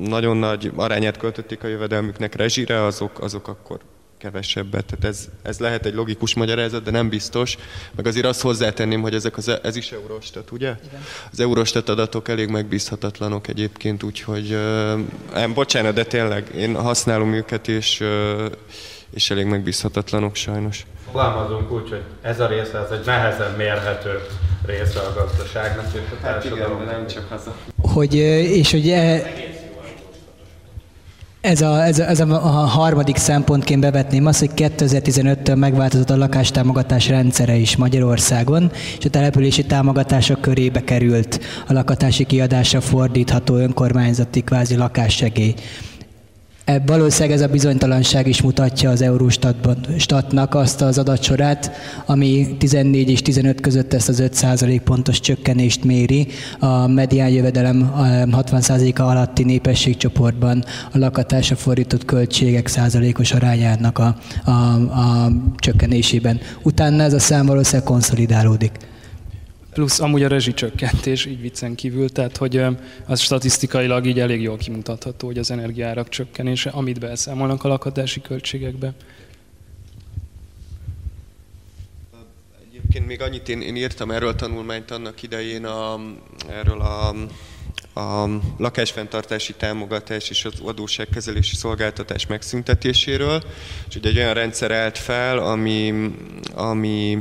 nagyon nagy arányát költötték a jövedelmüknek rezsire, azok, azok akkor kevesebbet. Tehát ez, ez lehet egy logikus magyarázat, de nem biztos. Meg azért azt hozzátenném, hogy ezek az, ez is Eurostat, ugye? Igen. Az Eurostat adatok elég megbízhatatlanok egyébként, úgyhogy uh, bocsánat, de tényleg én használom őket, és, és elég megbízhatatlanok sajnos. Fogalmazunk úgy, hogy ez a része az egy nehezen mérhető része a gazdaságnak és a Hát igen, de nem csak az a... Hogy, és hogy e, ez a, ez, a, ez a harmadik szempontként bevetném azt, hogy 2015-től megváltozott a lakástámogatás rendszere is Magyarországon, és a települési támogatások körébe került a lakatási kiadásra fordítható önkormányzati kvázi lakássegély. E, valószínűleg ez a bizonytalanság is mutatja az Eurostatban, statnak azt az adatsorát, ami 14 és 15 között ezt az 5% pontos csökkenést méri a medián jövedelem 60%-a alatti népességcsoportban a lakatásra fordított költségek százalékos arányának a, a, a csökkenésében. Utána ez a szám valószínűleg konszolidálódik plusz amúgy a rezsicsökkentés, így viccen kívül, tehát hogy az statisztikailag így elég jól kimutatható, hogy az energiárak csökkenése, amit beszámolnak a lakhatási költségekbe. Egyébként még annyit én, én írtam erről tanulmányt annak idején, a, erről a, a lakásfenntartási támogatás és az adóságkezelési szolgáltatás megszüntetéséről, és ugye egy olyan rendszer állt fel, ami, ami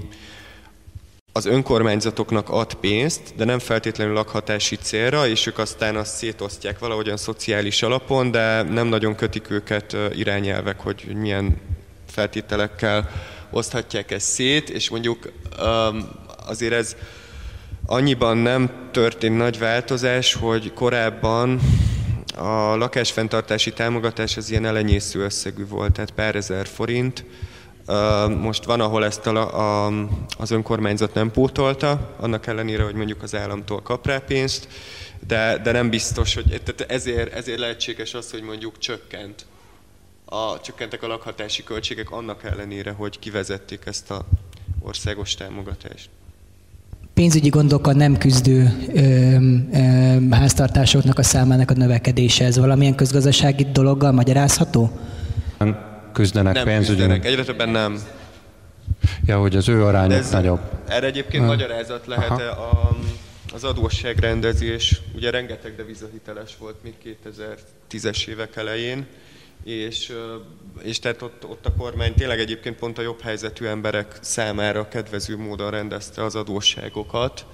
az önkormányzatoknak ad pénzt, de nem feltétlenül lakhatási célra, és ők aztán azt szétosztják valahogyan szociális alapon, de nem nagyon kötik őket irányelvek, hogy milyen feltételekkel oszthatják ezt szét, és mondjuk azért ez annyiban nem történt nagy változás, hogy korábban a lakásfenntartási támogatás az ilyen elenyésző összegű volt, tehát pár ezer forint, Most van, ahol ezt a, a, az önkormányzat nem pótolta, annak ellenére, hogy mondjuk az államtól kap rá pénzt, de, de nem biztos, hogy tehát ezért, ezért lehetséges az, hogy mondjuk csökkent. A, csökkentek a lakhatási költségek annak ellenére, hogy kivezették ezt a országos támogatást pénzügyi gondokkal nem küzdő ö, ö, háztartásoknak a számának a növekedése. Ez valamilyen közgazdasági dologgal magyarázható? Küzdenek nem pénzügyi. Küzdenek. Egyre többen nem. Ja, hogy az ő arányok ez, nagyobb. Erre egyébként ha. magyarázat lehet a, az adósságrendezés. Ugye rengeteg devizahiteles volt még 2010-es évek elején, és, és tehát ott, ott a kormány tényleg egyébként pont a jobb helyzetű emberek számára kedvező módon rendezte az adósságokat.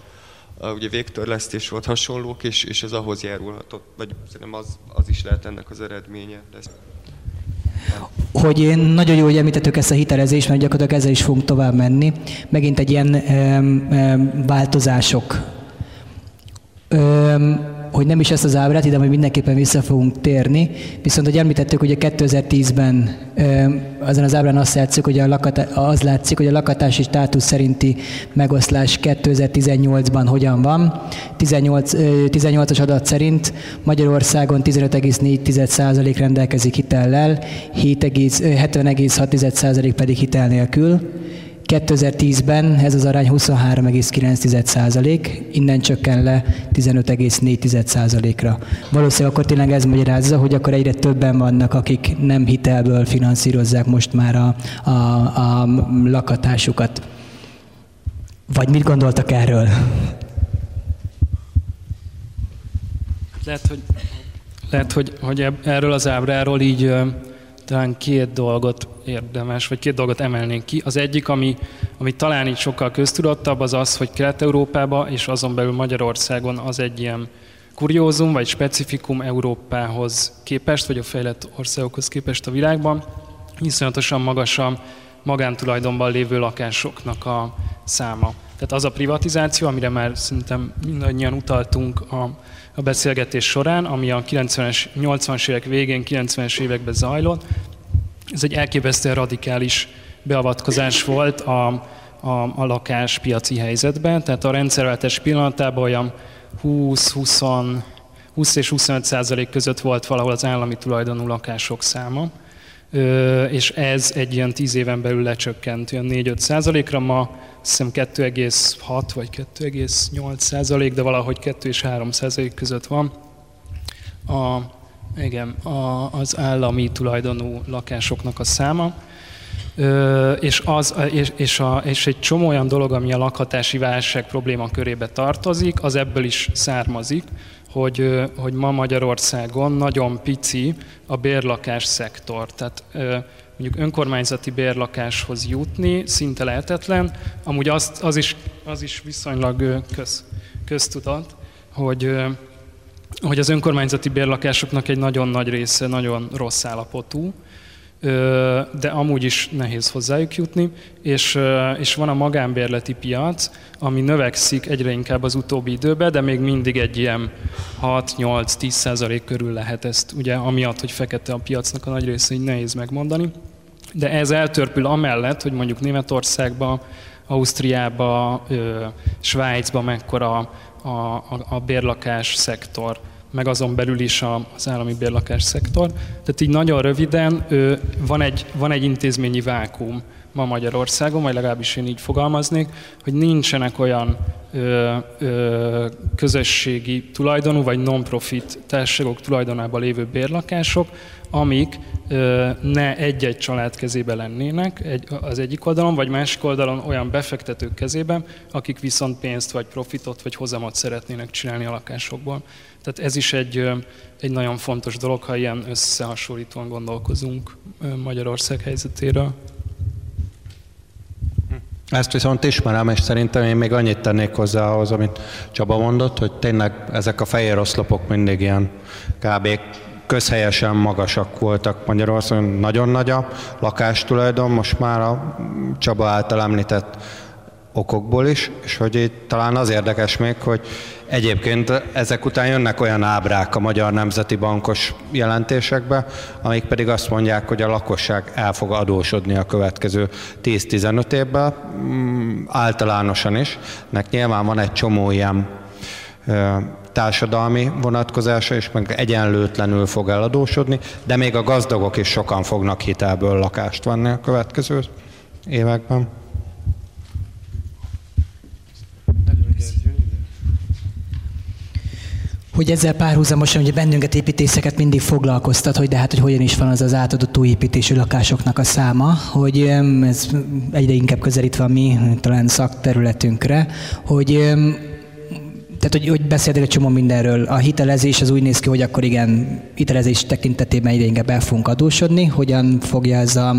Ugye végtörlesztés volt hasonlók, és, és ez ahhoz járulhatott, vagy szerintem az, az is lehet ennek az eredménye. De hogy én nagyon jó, hogy említettük ezt a hitelezést, mert gyakorlatilag ezzel is fogunk tovább menni. Megint egy ilyen um, um, változások. Um, hogy nem is ezt az ábrát, ide majd mindenképpen vissza fogunk térni, viszont hogy említettük, hogy a 2010-ben azon az ábrán azt látszik, hogy a lakata, az látszik, hogy a lakatási státusz szerinti megoszlás 2018-ban hogyan van. 18, 18-as adat szerint Magyarországon 15,4% rendelkezik hitellel, 70,6% pedig hitel nélkül. 2010-ben ez az arány 23,9%, innen csökken le 15,4%-ra. Valószínűleg akkor tényleg ez magyarázza, hogy akkor egyre többen vannak, akik nem hitelből finanszírozzák most már a, a, a lakatásukat. Vagy mit gondoltak erről? Lehet, hogy, lehet, hogy, hogy erről az ábráról így talán két dolgot érdemes, vagy két dolgot emelnénk ki. Az egyik, ami, ami talán így sokkal köztudottabb, az az, hogy Kelet-Európába és azon belül Magyarországon az egy ilyen kuriózum, vagy specifikum Európához képest, vagy a fejlett országokhoz képest a világban. Iszonyatosan magas a magántulajdonban lévő lakásoknak a száma. Tehát az a privatizáció, amire már szerintem mindannyian utaltunk a, a beszélgetés során, ami a 90-es, 80-as évek végén, 90-es években zajlott, ez egy elképesztően radikális beavatkozás volt a, a, a lakáspiaci helyzetben, tehát a rendszerváltás pillanatában olyan 20-20 20 és 25 százalék között volt valahol az állami tulajdonú lakások száma, és ez egy ilyen 10 éven belül lecsökkent olyan 4-5 százalékra, ma azt hiszem 2,6 vagy 2,8 százalék, de valahogy 2 és 3 százalék között van. A, igen, a, az állami tulajdonú lakásoknak a száma. Ö, és, az, és, és, a, és egy csomó olyan dolog, ami a lakhatási válság probléma körébe tartozik, az ebből is származik, hogy, hogy ma Magyarországon nagyon pici a bérlakás szektor. Tehát mondjuk önkormányzati bérlakáshoz jutni szinte lehetetlen. Amúgy az, az, is, az is viszonylag köz, köztudat, hogy hogy az önkormányzati bérlakásoknak egy nagyon nagy része nagyon rossz állapotú, de amúgy is nehéz hozzájuk jutni, és, és van a magánbérleti piac, ami növekszik egyre inkább az utóbbi időben, de még mindig egy ilyen 6-8-10 százalék körül lehet ezt, ugye amiatt, hogy fekete a piacnak a nagy része, így nehéz megmondani. De ez eltörpül amellett, hogy mondjuk Németországba, Ausztriába, Svájcba mekkora a, a, a bérlakás szektor meg azon belül is az állami bérlakás szektor. Tehát így nagyon röviden van egy, van egy intézményi vákum ma Magyarországon, vagy legalábbis én így fogalmaznék, hogy nincsenek olyan ö, ö, közösségi tulajdonú vagy non-profit társaságok tulajdonában lévő bérlakások, amik ne egy-egy család kezébe lennének az egyik oldalon, vagy másik oldalon olyan befektetők kezében, akik viszont pénzt, vagy profitot, vagy hozamot szeretnének csinálni a lakásokból. Tehát ez is egy, egy nagyon fontos dolog, ha ilyen összehasonlítóan gondolkozunk Magyarország helyzetéről. Ezt viszont ismerem, és szerintem én még annyit tennék hozzá ahhoz, amit Csaba mondott, hogy tényleg ezek a fehér oszlopok mindig ilyen kb. Közhelyesen magasak voltak Magyarországon. Nagyon nagy a lakástulajdon, most már a Csaba által említett okokból is, és hogy itt talán az érdekes még, hogy egyébként ezek után jönnek olyan ábrák a Magyar Nemzeti Bankos jelentésekbe, amik pedig azt mondják, hogy a lakosság el fog adósodni a következő 10-15 évben, mm, általánosan is. Nek nyilván van egy csomó ilyen társadalmi vonatkozása, és meg egyenlőtlenül fog eladósodni, de még a gazdagok is sokan fognak hitelből lakást venni a következő években. hogy ezzel párhuzamosan ugye bennünket építészeket mindig foglalkoztat, hogy de hát, hogy hogyan is van az az átadott új építésű lakásoknak a száma, hogy ez egyre inkább közelítve a mi talán szakterületünkre, hogy tehát, hogy, hogy beszéltek egy csomó mindenről. A hitelezés az úgy néz ki, hogy akkor igen, hitelezés tekintetében egyre inkább el fogunk adósodni. Hogyan fogja ez a,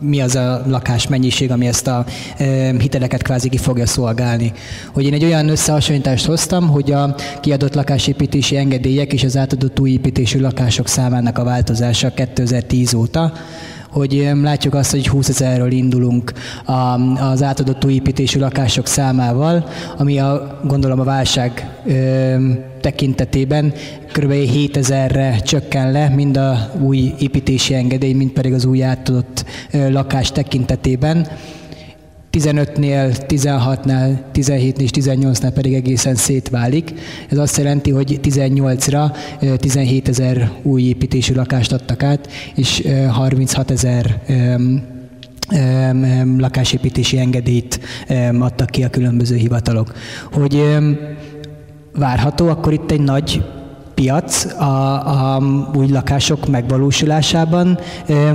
mi az a lakás mennyiség, ami ezt a e, hiteleket kvázi ki fogja szolgálni. Hogy én egy olyan összehasonlítást hoztam, hogy a kiadott lakásépítési engedélyek és az átadott új építésű lakások számának a változása 2010 óta hogy látjuk azt, hogy 20 ezerről indulunk az átadott új építésű lakások számával, ami a, gondolom a válság tekintetében kb. 7000-re csökken le, mind a új építési engedély, mind pedig az új átadott lakás tekintetében. 15-nél, 16-nál, 17 és 18-nál pedig egészen szétválik. Ez azt jelenti, hogy 18-ra 17 ezer új építésű lakást adtak át, és 36 ezer lakásépítési engedélyt adtak ki a különböző hivatalok. Hogy várható akkor itt egy nagy piac a, a új lakások megvalósulásában,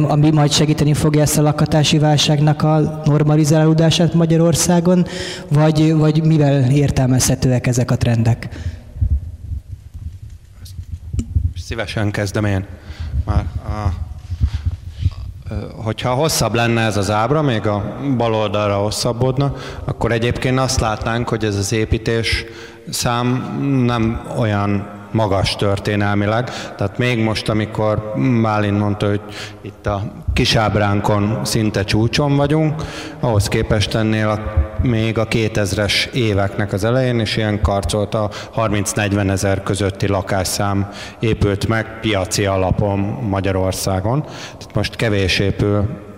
ami majd segíteni fogja ezt a lakatási válságnak a normalizálódását Magyarországon, vagy, vagy mivel értelmezhetőek ezek a trendek? Szívesen kezdem én. Már a, hogyha hosszabb lenne ez az ábra, még a bal oldalra hosszabbodna, akkor egyébként azt látnánk, hogy ez az építés szám nem olyan magas történelmileg. Tehát még most, amikor Bálint mondta, hogy itt a kisábránkon szinte csúcson vagyunk, ahhoz képest ennél a, még a 2000-es éveknek az elején is ilyen karcolt a 30-40 ezer közötti lakásszám épült meg piaci alapon Magyarországon. Tehát most kevés épül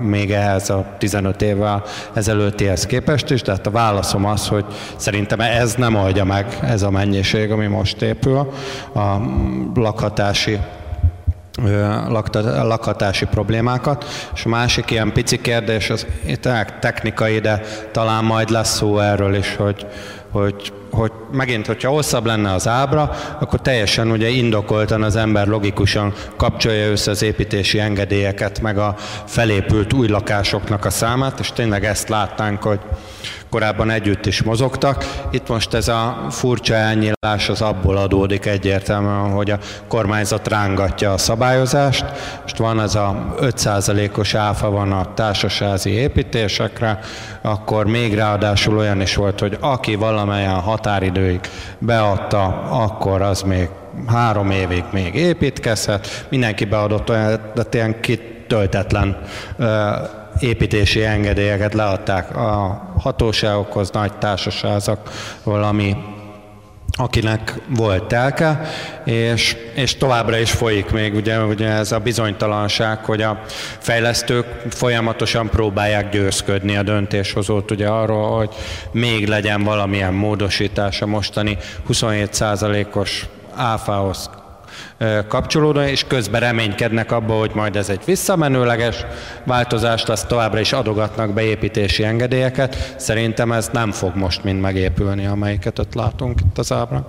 még ehhez a 15 évvel ezelőttihez képest is, tehát a válaszom az, hogy szerintem ez nem oldja meg ez a mennyiség, ami most épül a lakhatási lakhatási problémákat. És a másik ilyen pici kérdés, az itt technikai, de talán majd lesz szó erről is, hogy, hogy hogy megint, hogyha hosszabb lenne az ábra, akkor teljesen ugye indokoltan az ember logikusan kapcsolja össze az építési engedélyeket, meg a felépült új lakásoknak a számát, és tényleg ezt látnánk, hogy korábban együtt is mozogtak. Itt most ez a furcsa elnyílás az abból adódik egyértelműen, hogy a kormányzat rángatja a szabályozást. Most van ez a 5%-os áfa van a társasázi építésekre, akkor még ráadásul olyan is volt, hogy aki valamelyen határidőig beadta, akkor az még három évig még építkezhet. Mindenki beadott olyan, de ilyen kitöltetlen építési engedélyeket leadták. A hatóságokhoz, nagy társaságok, valami akinek volt telke, és, és továbbra is folyik még ugye, ugye ez a bizonytalanság, hogy a fejlesztők folyamatosan próbálják győzködni a döntéshozót ugye arról, hogy még legyen valamilyen módosítás a mostani 27%-os áfához kapcsolódó, és közben reménykednek abba, hogy majd ez egy visszamenőleges változást, azt továbbra is adogatnak beépítési engedélyeket. Szerintem ez nem fog most mind megépülni, amelyiket ott látunk itt az ábrán.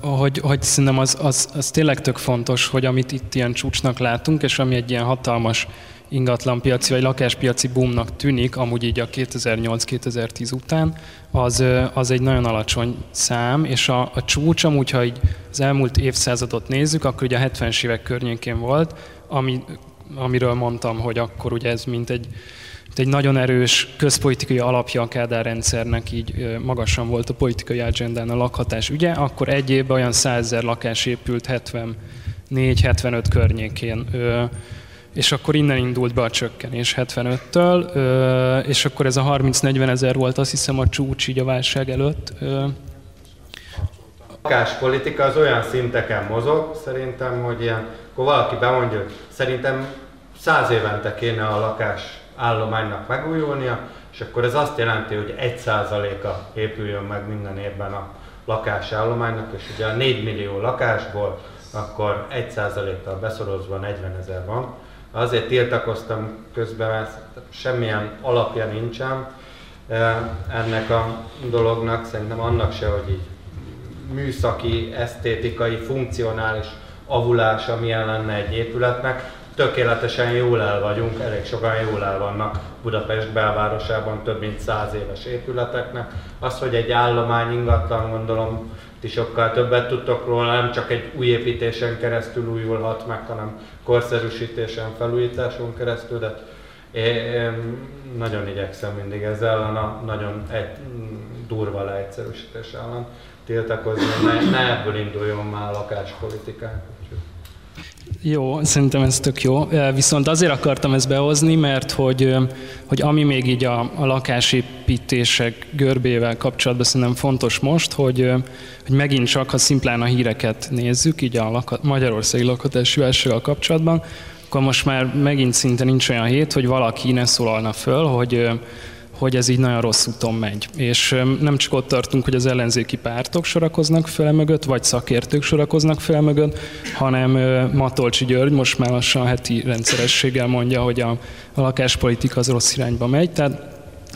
hogy, hogy szerintem az, az, az tényleg tök fontos, hogy amit itt ilyen csúcsnak látunk, és ami egy ilyen hatalmas ingatlanpiaci vagy lakáspiaci boomnak tűnik, amúgy így a 2008-2010 után, az, az egy nagyon alacsony szám, és a, a csúcs amúgy, ha így az elmúlt évszázadot nézzük, akkor ugye a 70-es évek környékén volt, ami, amiről mondtam, hogy akkor ugye ez mint egy, egy nagyon erős közpolitikai alapja a Kádár rendszernek, így magasan volt a politikai agendán a lakhatás ügye, akkor egy évben olyan 100 lakás épült 74-75 környékén és akkor innen indult be a csökkenés 75-től, és akkor ez a 30-40 ezer volt azt hiszem a csúcs így a válság előtt. A lakáspolitika az olyan szinteken mozog, szerintem, hogy ilyen, akkor valaki bemondja, hogy szerintem száz évente kéne a lakás állománynak megújulnia, és akkor ez azt jelenti, hogy egy százaléka épüljön meg minden évben a lakásállománynak, és ugye a 4 millió lakásból akkor 1 százalékkal beszorozva 40 ezer van. Azért tiltakoztam közben, mert semmilyen alapja nincsen ennek a dolognak, szerintem annak se, hogy így műszaki, esztétikai, funkcionális avulása milyen lenne egy épületnek tökéletesen jól el vagyunk, elég sokan jól el vannak Budapest belvárosában több mint száz éves épületeknek. Az, hogy egy állomány ingatlan, gondolom, ti sokkal többet tudtok róla, nem csak egy új építésen keresztül újulhat meg, hanem korszerűsítésen, felújításon keresztül, de én nagyon igyekszem mindig ezzel ellen a nagyon egy, durva leegyszerűsítés ellen tiltakozni, ne, ne ebből induljon már a lakáspolitikák. Jó, szerintem ez tök jó. Viszont azért akartam ezt behozni, mert hogy, hogy ami még így a, a lakásépítések görbével kapcsolatban szerintem fontos most, hogy, hogy megint csak, ha szimplán a híreket nézzük, így a laka, magyarországi lakatási válsággal kapcsolatban, akkor most már megint szinte nincs olyan hét, hogy valaki ne szólalna föl, hogy hogy ez így nagyon rossz úton megy. És nem csak ott tartunk, hogy az ellenzéki pártok sorakoznak fel mögött, vagy szakértők sorakoznak fel mögött, hanem Matolcsi György most már lassan heti rendszerességgel mondja, hogy a, a lakáspolitika az rossz irányba megy. Tehát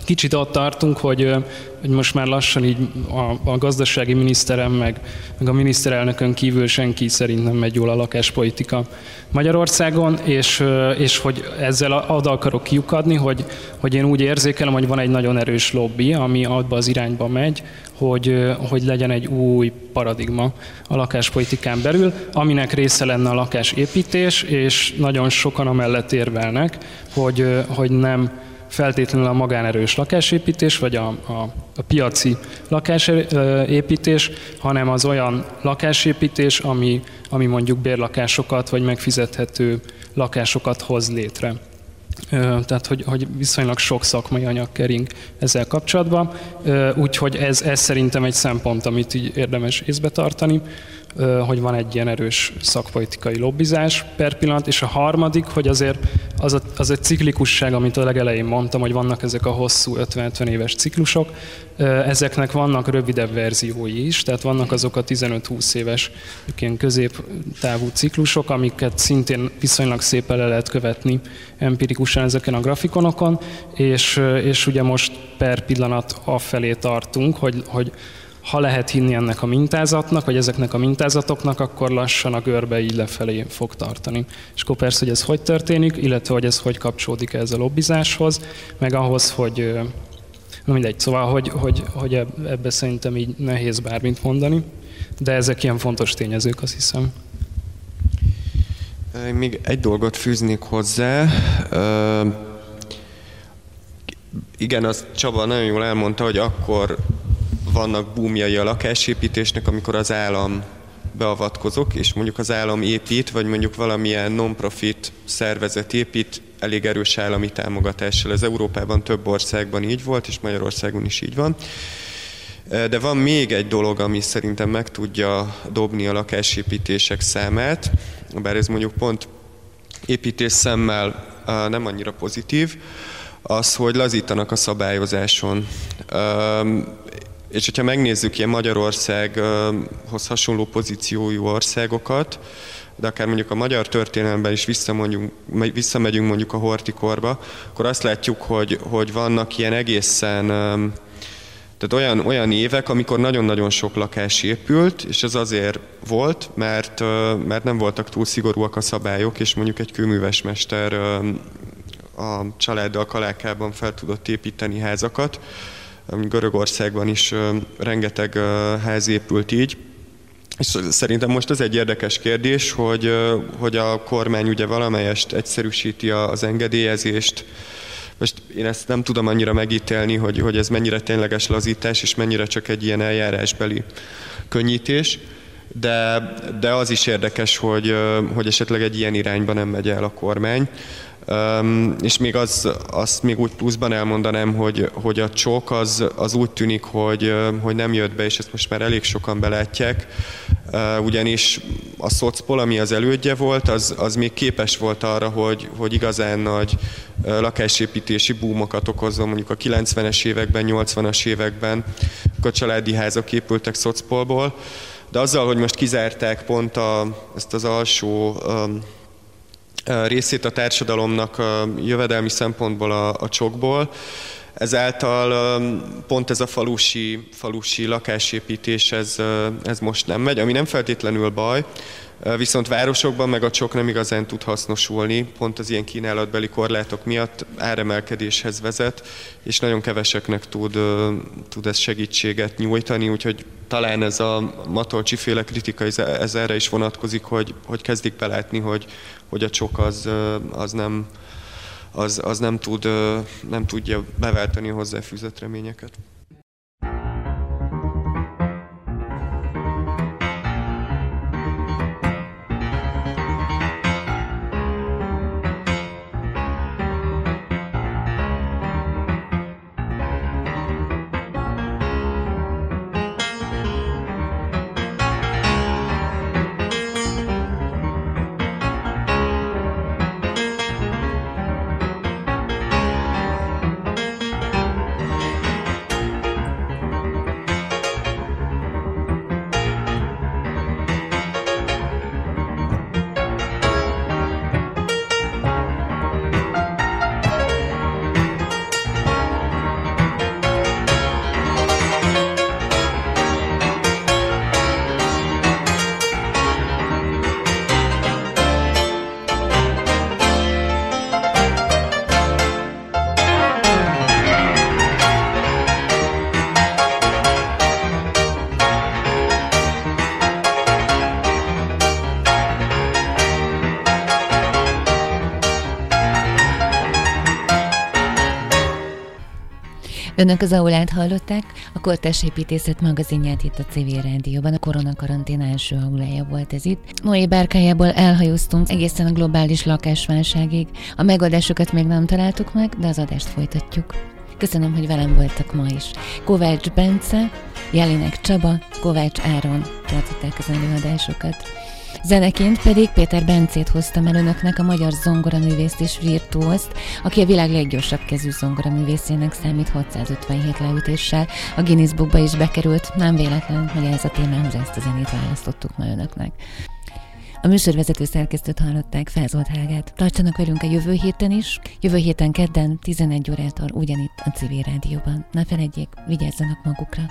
kicsit ott tartunk, hogy, hogy most már lassan így a, a gazdasági miniszterem, meg, meg a miniszterelnökön kívül senki szerint nem megy jól a lakáspolitika Magyarországon, és, és hogy ezzel oda akarok kiukadni, hogy, hogy én úgy érzékelem, hogy van egy nagyon erős lobby, ami abba az irányba megy, hogy, hogy legyen egy új paradigma a lakáspolitikán belül, aminek része lenne a lakásépítés, és nagyon sokan amellett érvelnek, hogy, hogy nem feltétlenül a magánerős lakásépítés, vagy a, a, a piaci lakásépítés, hanem az olyan lakásépítés, ami, ami mondjuk bérlakásokat, vagy megfizethető lakásokat hoz létre. Tehát, hogy, hogy viszonylag sok szakmai anyag kering ezzel kapcsolatban, úgyhogy ez, ez szerintem egy szempont, amit így érdemes észbe tartani hogy van egy ilyen erős szakpolitikai lobbizás per pillanat, és a harmadik, hogy azért az a, az egy ciklikusság, amit a legelején mondtam, hogy vannak ezek a hosszú 50-50 éves ciklusok, ezeknek vannak rövidebb verziói is, tehát vannak azok a 15-20 éves ilyen középtávú ciklusok, amiket szintén viszonylag szépen le lehet követni empirikusan ezeken a grafikonokon, és, és ugye most per pillanat afelé tartunk, hogy, hogy ha lehet hinni ennek a mintázatnak, vagy ezeknek a mintázatoknak, akkor lassan a görbe így lefelé fog tartani. És akkor persze, hogy ez hogy történik, illetve hogy ez hogy kapcsolódik ez a lobbizáshoz, meg ahhoz, hogy na mindegy, szóval, hogy, hogy, hogy ebbe szerintem így nehéz bármit mondani, de ezek ilyen fontos tényezők, azt hiszem. Még egy dolgot fűznék hozzá. igen, az Csaba nagyon jól elmondta, hogy akkor vannak búmjai a lakásépítésnek, amikor az állam beavatkozok, és mondjuk az állam épít, vagy mondjuk valamilyen non-profit szervezet épít elég erős állami támogatással. Ez Európában több országban így volt, és Magyarországon is így van. De van még egy dolog, ami szerintem meg tudja dobni a lakásépítések számát, bár ez mondjuk pont építés szemmel nem annyira pozitív, az, hogy lazítanak a szabályozáson. És hogyha megnézzük ilyen Magyarországhoz hasonló pozíciójú országokat, de akár mondjuk a magyar történelemben is visszamegyünk mondjuk a hortikorba, akkor azt látjuk, hogy, hogy vannak ilyen egészen tehát olyan, olyan évek, amikor nagyon-nagyon sok lakás épült, és ez azért volt, mert, mert nem voltak túl szigorúak a szabályok, és mondjuk egy kőművesmester a családdal Kalákában fel tudott építeni házakat, Görögországban is rengeteg ház épült így, és szerintem most az egy érdekes kérdés, hogy, hogy a kormány ugye valamelyest egyszerűsíti az engedélyezést. Most én ezt nem tudom annyira megítélni, hogy, hogy ez mennyire tényleges lazítás, és mennyire csak egy ilyen eljárásbeli könnyítés. de, de az is érdekes, hogy, hogy esetleg egy ilyen irányba nem megy el a kormány. Um, és még az, azt még úgy pluszban elmondanám, hogy, hogy a csok az, az úgy tűnik, hogy, hogy nem jött be, és ezt most már elég sokan belátják, uh, ugyanis a szocpol, ami az elődje volt, az, az még képes volt arra, hogy, hogy igazán nagy lakásépítési búmokat okozzon, mondjuk a 90-es években, 80-as években, akkor a családi házak épültek szocpolból, de azzal, hogy most kizárták pont a, ezt az alsó um, részét a társadalomnak a jövedelmi szempontból a, a csokból. Ezáltal pont ez a falusi, falusi lakásépítés, ez, ez most nem megy, ami nem feltétlenül baj, Viszont városokban meg a csok nem igazán tud hasznosulni, pont az ilyen kínálatbeli korlátok miatt áremelkedéshez vezet, és nagyon keveseknek tud, tud ez segítséget nyújtani, úgyhogy talán ez a Matolcsi féle kritika ez erre is vonatkozik, hogy, hogy kezdik belátni, hogy, hogy a csok az, az nem, az, az nem, tud, nem tudja beváltani a hozzáfűzött reményeket. Önök az aulát hallották, a Kortás Építészet magazinját itt a CV Rádióban. A koronakarantén első aulája volt ez itt. Noé bárkájából elhajóztunk egészen a globális lakásválságig. A megoldásokat még nem találtuk meg, de az adást folytatjuk. Köszönöm, hogy velem voltak ma is. Kovács Bence, Jelinek Csaba, Kovács Áron tartották az előadásokat. Zeneként pedig Péter Bencét hoztam el önöknek a magyar zongoraművészt és virtuózt, aki a világ leggyorsabb kezű zongoraművészének számít 657 leütéssel. A Guinness Bookba is bekerült, nem véletlen, hogy ez a témához ezt a zenét választottuk ma önöknek. A műsorvezető szerkesztőt hallották, Felzolt Hágát. Tartsanak velünk a jövő héten is, jövő héten kedden 11 órától ugyanitt a Civil Rádióban. Ne felejtjék, vigyázzanak magukra!